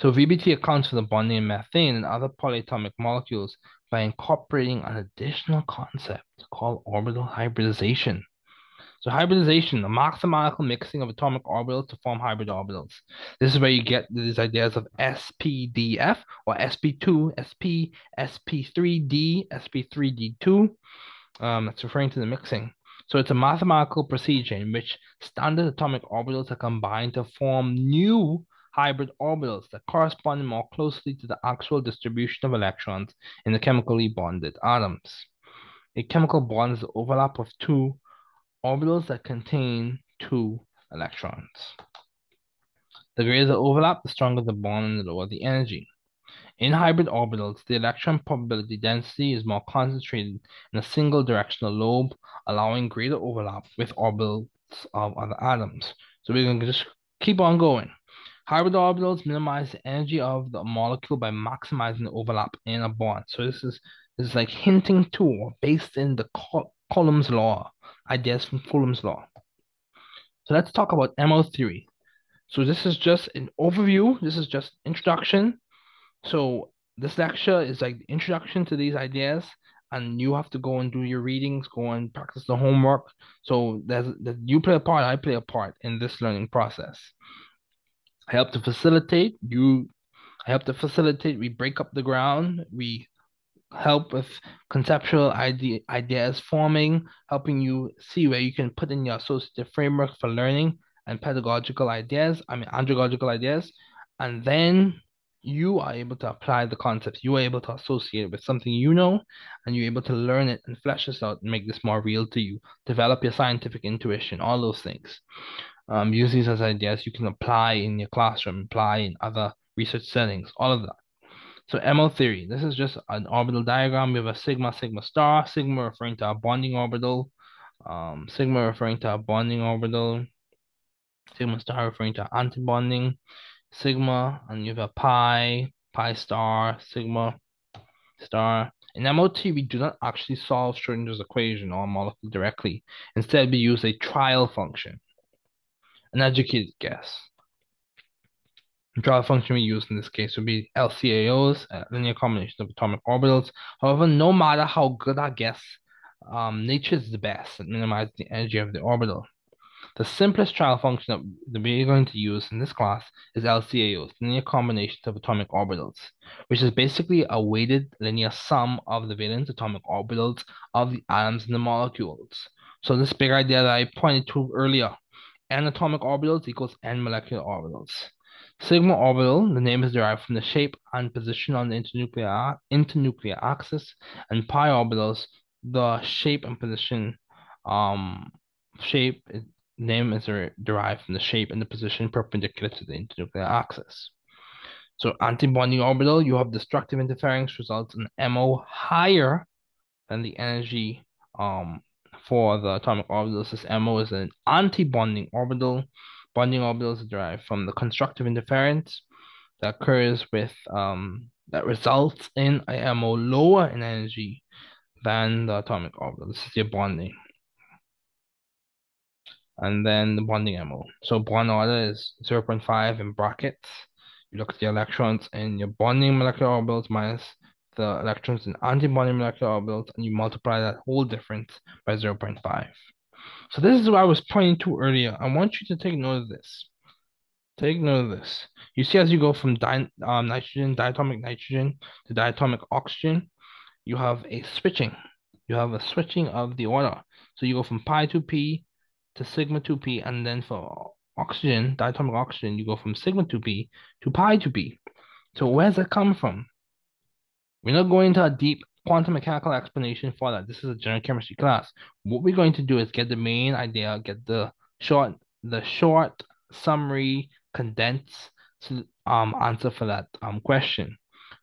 So VBT accounts for the bonding of methane and other polyatomic molecules by incorporating an additional concept called orbital hybridization. So hybridization, the mathematical mixing of atomic orbitals to form hybrid orbitals. This is where you get these ideas of SPDF or SP2, SP, SP3D, SP3D2. Um, that's referring to the mixing. So it's a mathematical procedure in which standard atomic orbitals are combined to form new hybrid orbitals that correspond more closely to the actual distribution of electrons in the chemically bonded atoms. A chemical bond is the overlap of two orbitals that contain two electrons. The greater the overlap, the stronger the bond and the lower the energy. In hybrid orbitals, the electron probability density is more concentrated in a single directional lobe, allowing greater overlap with orbitals of other atoms. So we're going to just keep on going. Hybrid orbitals minimize the energy of the molecule by maximizing the overlap in a bond. So this is this is like hinting to or based in the Coulomb's law, ideas from Coulomb's law. So let's talk about MO theory. So this is just an overview. This is just introduction so this lecture is like the introduction to these ideas, and you have to go and do your readings, go and practice the homework. So there's that you play a part, I play a part in this learning process. I help to facilitate you. I help to facilitate. We break up the ground. We help with conceptual idea, ideas forming, helping you see where you can put in your associative framework for learning and pedagogical ideas. I mean, andragogical ideas, and then you are able to apply the concepts. You are able to associate it with something you know, and you're able to learn it and flesh this out and make this more real to you. Develop your scientific intuition, all those things. Um, use these as ideas you can apply in your classroom, apply in other research settings, all of that. So MO theory, this is just an orbital diagram. We have a sigma, sigma star, sigma referring to a bonding orbital, um, sigma referring to a bonding orbital, sigma star referring to antibonding, sigma, and you have pi, pi star, sigma star. In MOT, we do not actually solve Schrodinger's equation or molecule directly. Instead, we use a trial function, an educated guess. The trial function we use in this case would be LCAOs, linear combination of atomic orbitals. However, no matter how good our guess, um, nature is the best at minimizing the energy of the orbital. The simplest trial function that we're going to use in this class is LCAOs, linear combinations of atomic orbitals, which is basically a weighted linear sum of the valence atomic orbitals of the atoms in the molecules. So this big idea that I pointed to earlier, n atomic orbitals equals n molecular orbitals. Sigma orbital, the name is derived from the shape and position on the internuclear, internuclear axis, and pi orbitals, the shape and position um, shape name is derived from the shape and the position perpendicular to the internuclear axis. So antibonding orbital, you have destructive interference results in MO higher than the energy um, for the atomic orbital. This MO is an antibonding orbital. Bonding orbitals are derived from the constructive interference that occurs with um, that results in a MO lower in energy than the atomic orbital. This is your bonding and then the bonding MO. So bond order is 0 0.5 in brackets. You look at the electrons in your bonding molecular orbitals minus the electrons in antibonding molecular orbitals, and you multiply that whole difference by 0 0.5. So this is what I was pointing to earlier. I want you to take note of this. Take note of this. You see as you go from di um, nitrogen, diatomic nitrogen to diatomic oxygen, you have a switching. You have a switching of the order. So you go from pi 2p to sigma 2p, and then for oxygen, diatomic oxygen, you go from sigma 2p to pi 2p. So where's that come from? We're not going into a deep quantum mechanical explanation for that. This is a general chemistry class. What we're going to do is get the main idea, get the short, the short summary, condensed um answer for that um question.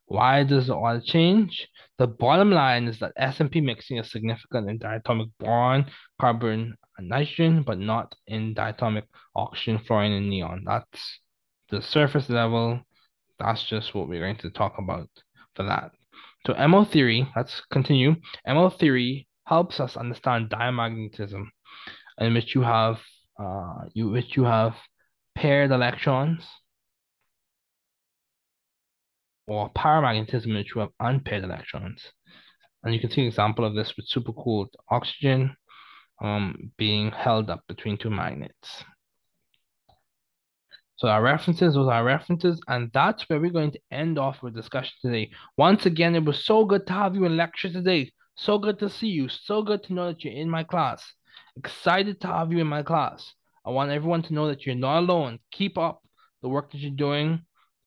Why does the order change? The bottom line is that S&P mixing is significant in diatomic boron, carbon, and nitrogen, but not in diatomic oxygen, fluorine, and neon. That's the surface level. That's just what we're going to talk about for that. So MO theory, let's continue. MO theory helps us understand diamagnetism, in which you have uh, you which you have paired electrons or paramagnetism which have unpaired electrons. And you can see an example of this with supercooled oxygen um, being held up between two magnets. So our references, those are references, and that's where we're going to end off our discussion today. Once again, it was so good to have you in lecture today. So good to see you. So good to know that you're in my class. Excited to have you in my class. I want everyone to know that you're not alone. Keep up the work that you're doing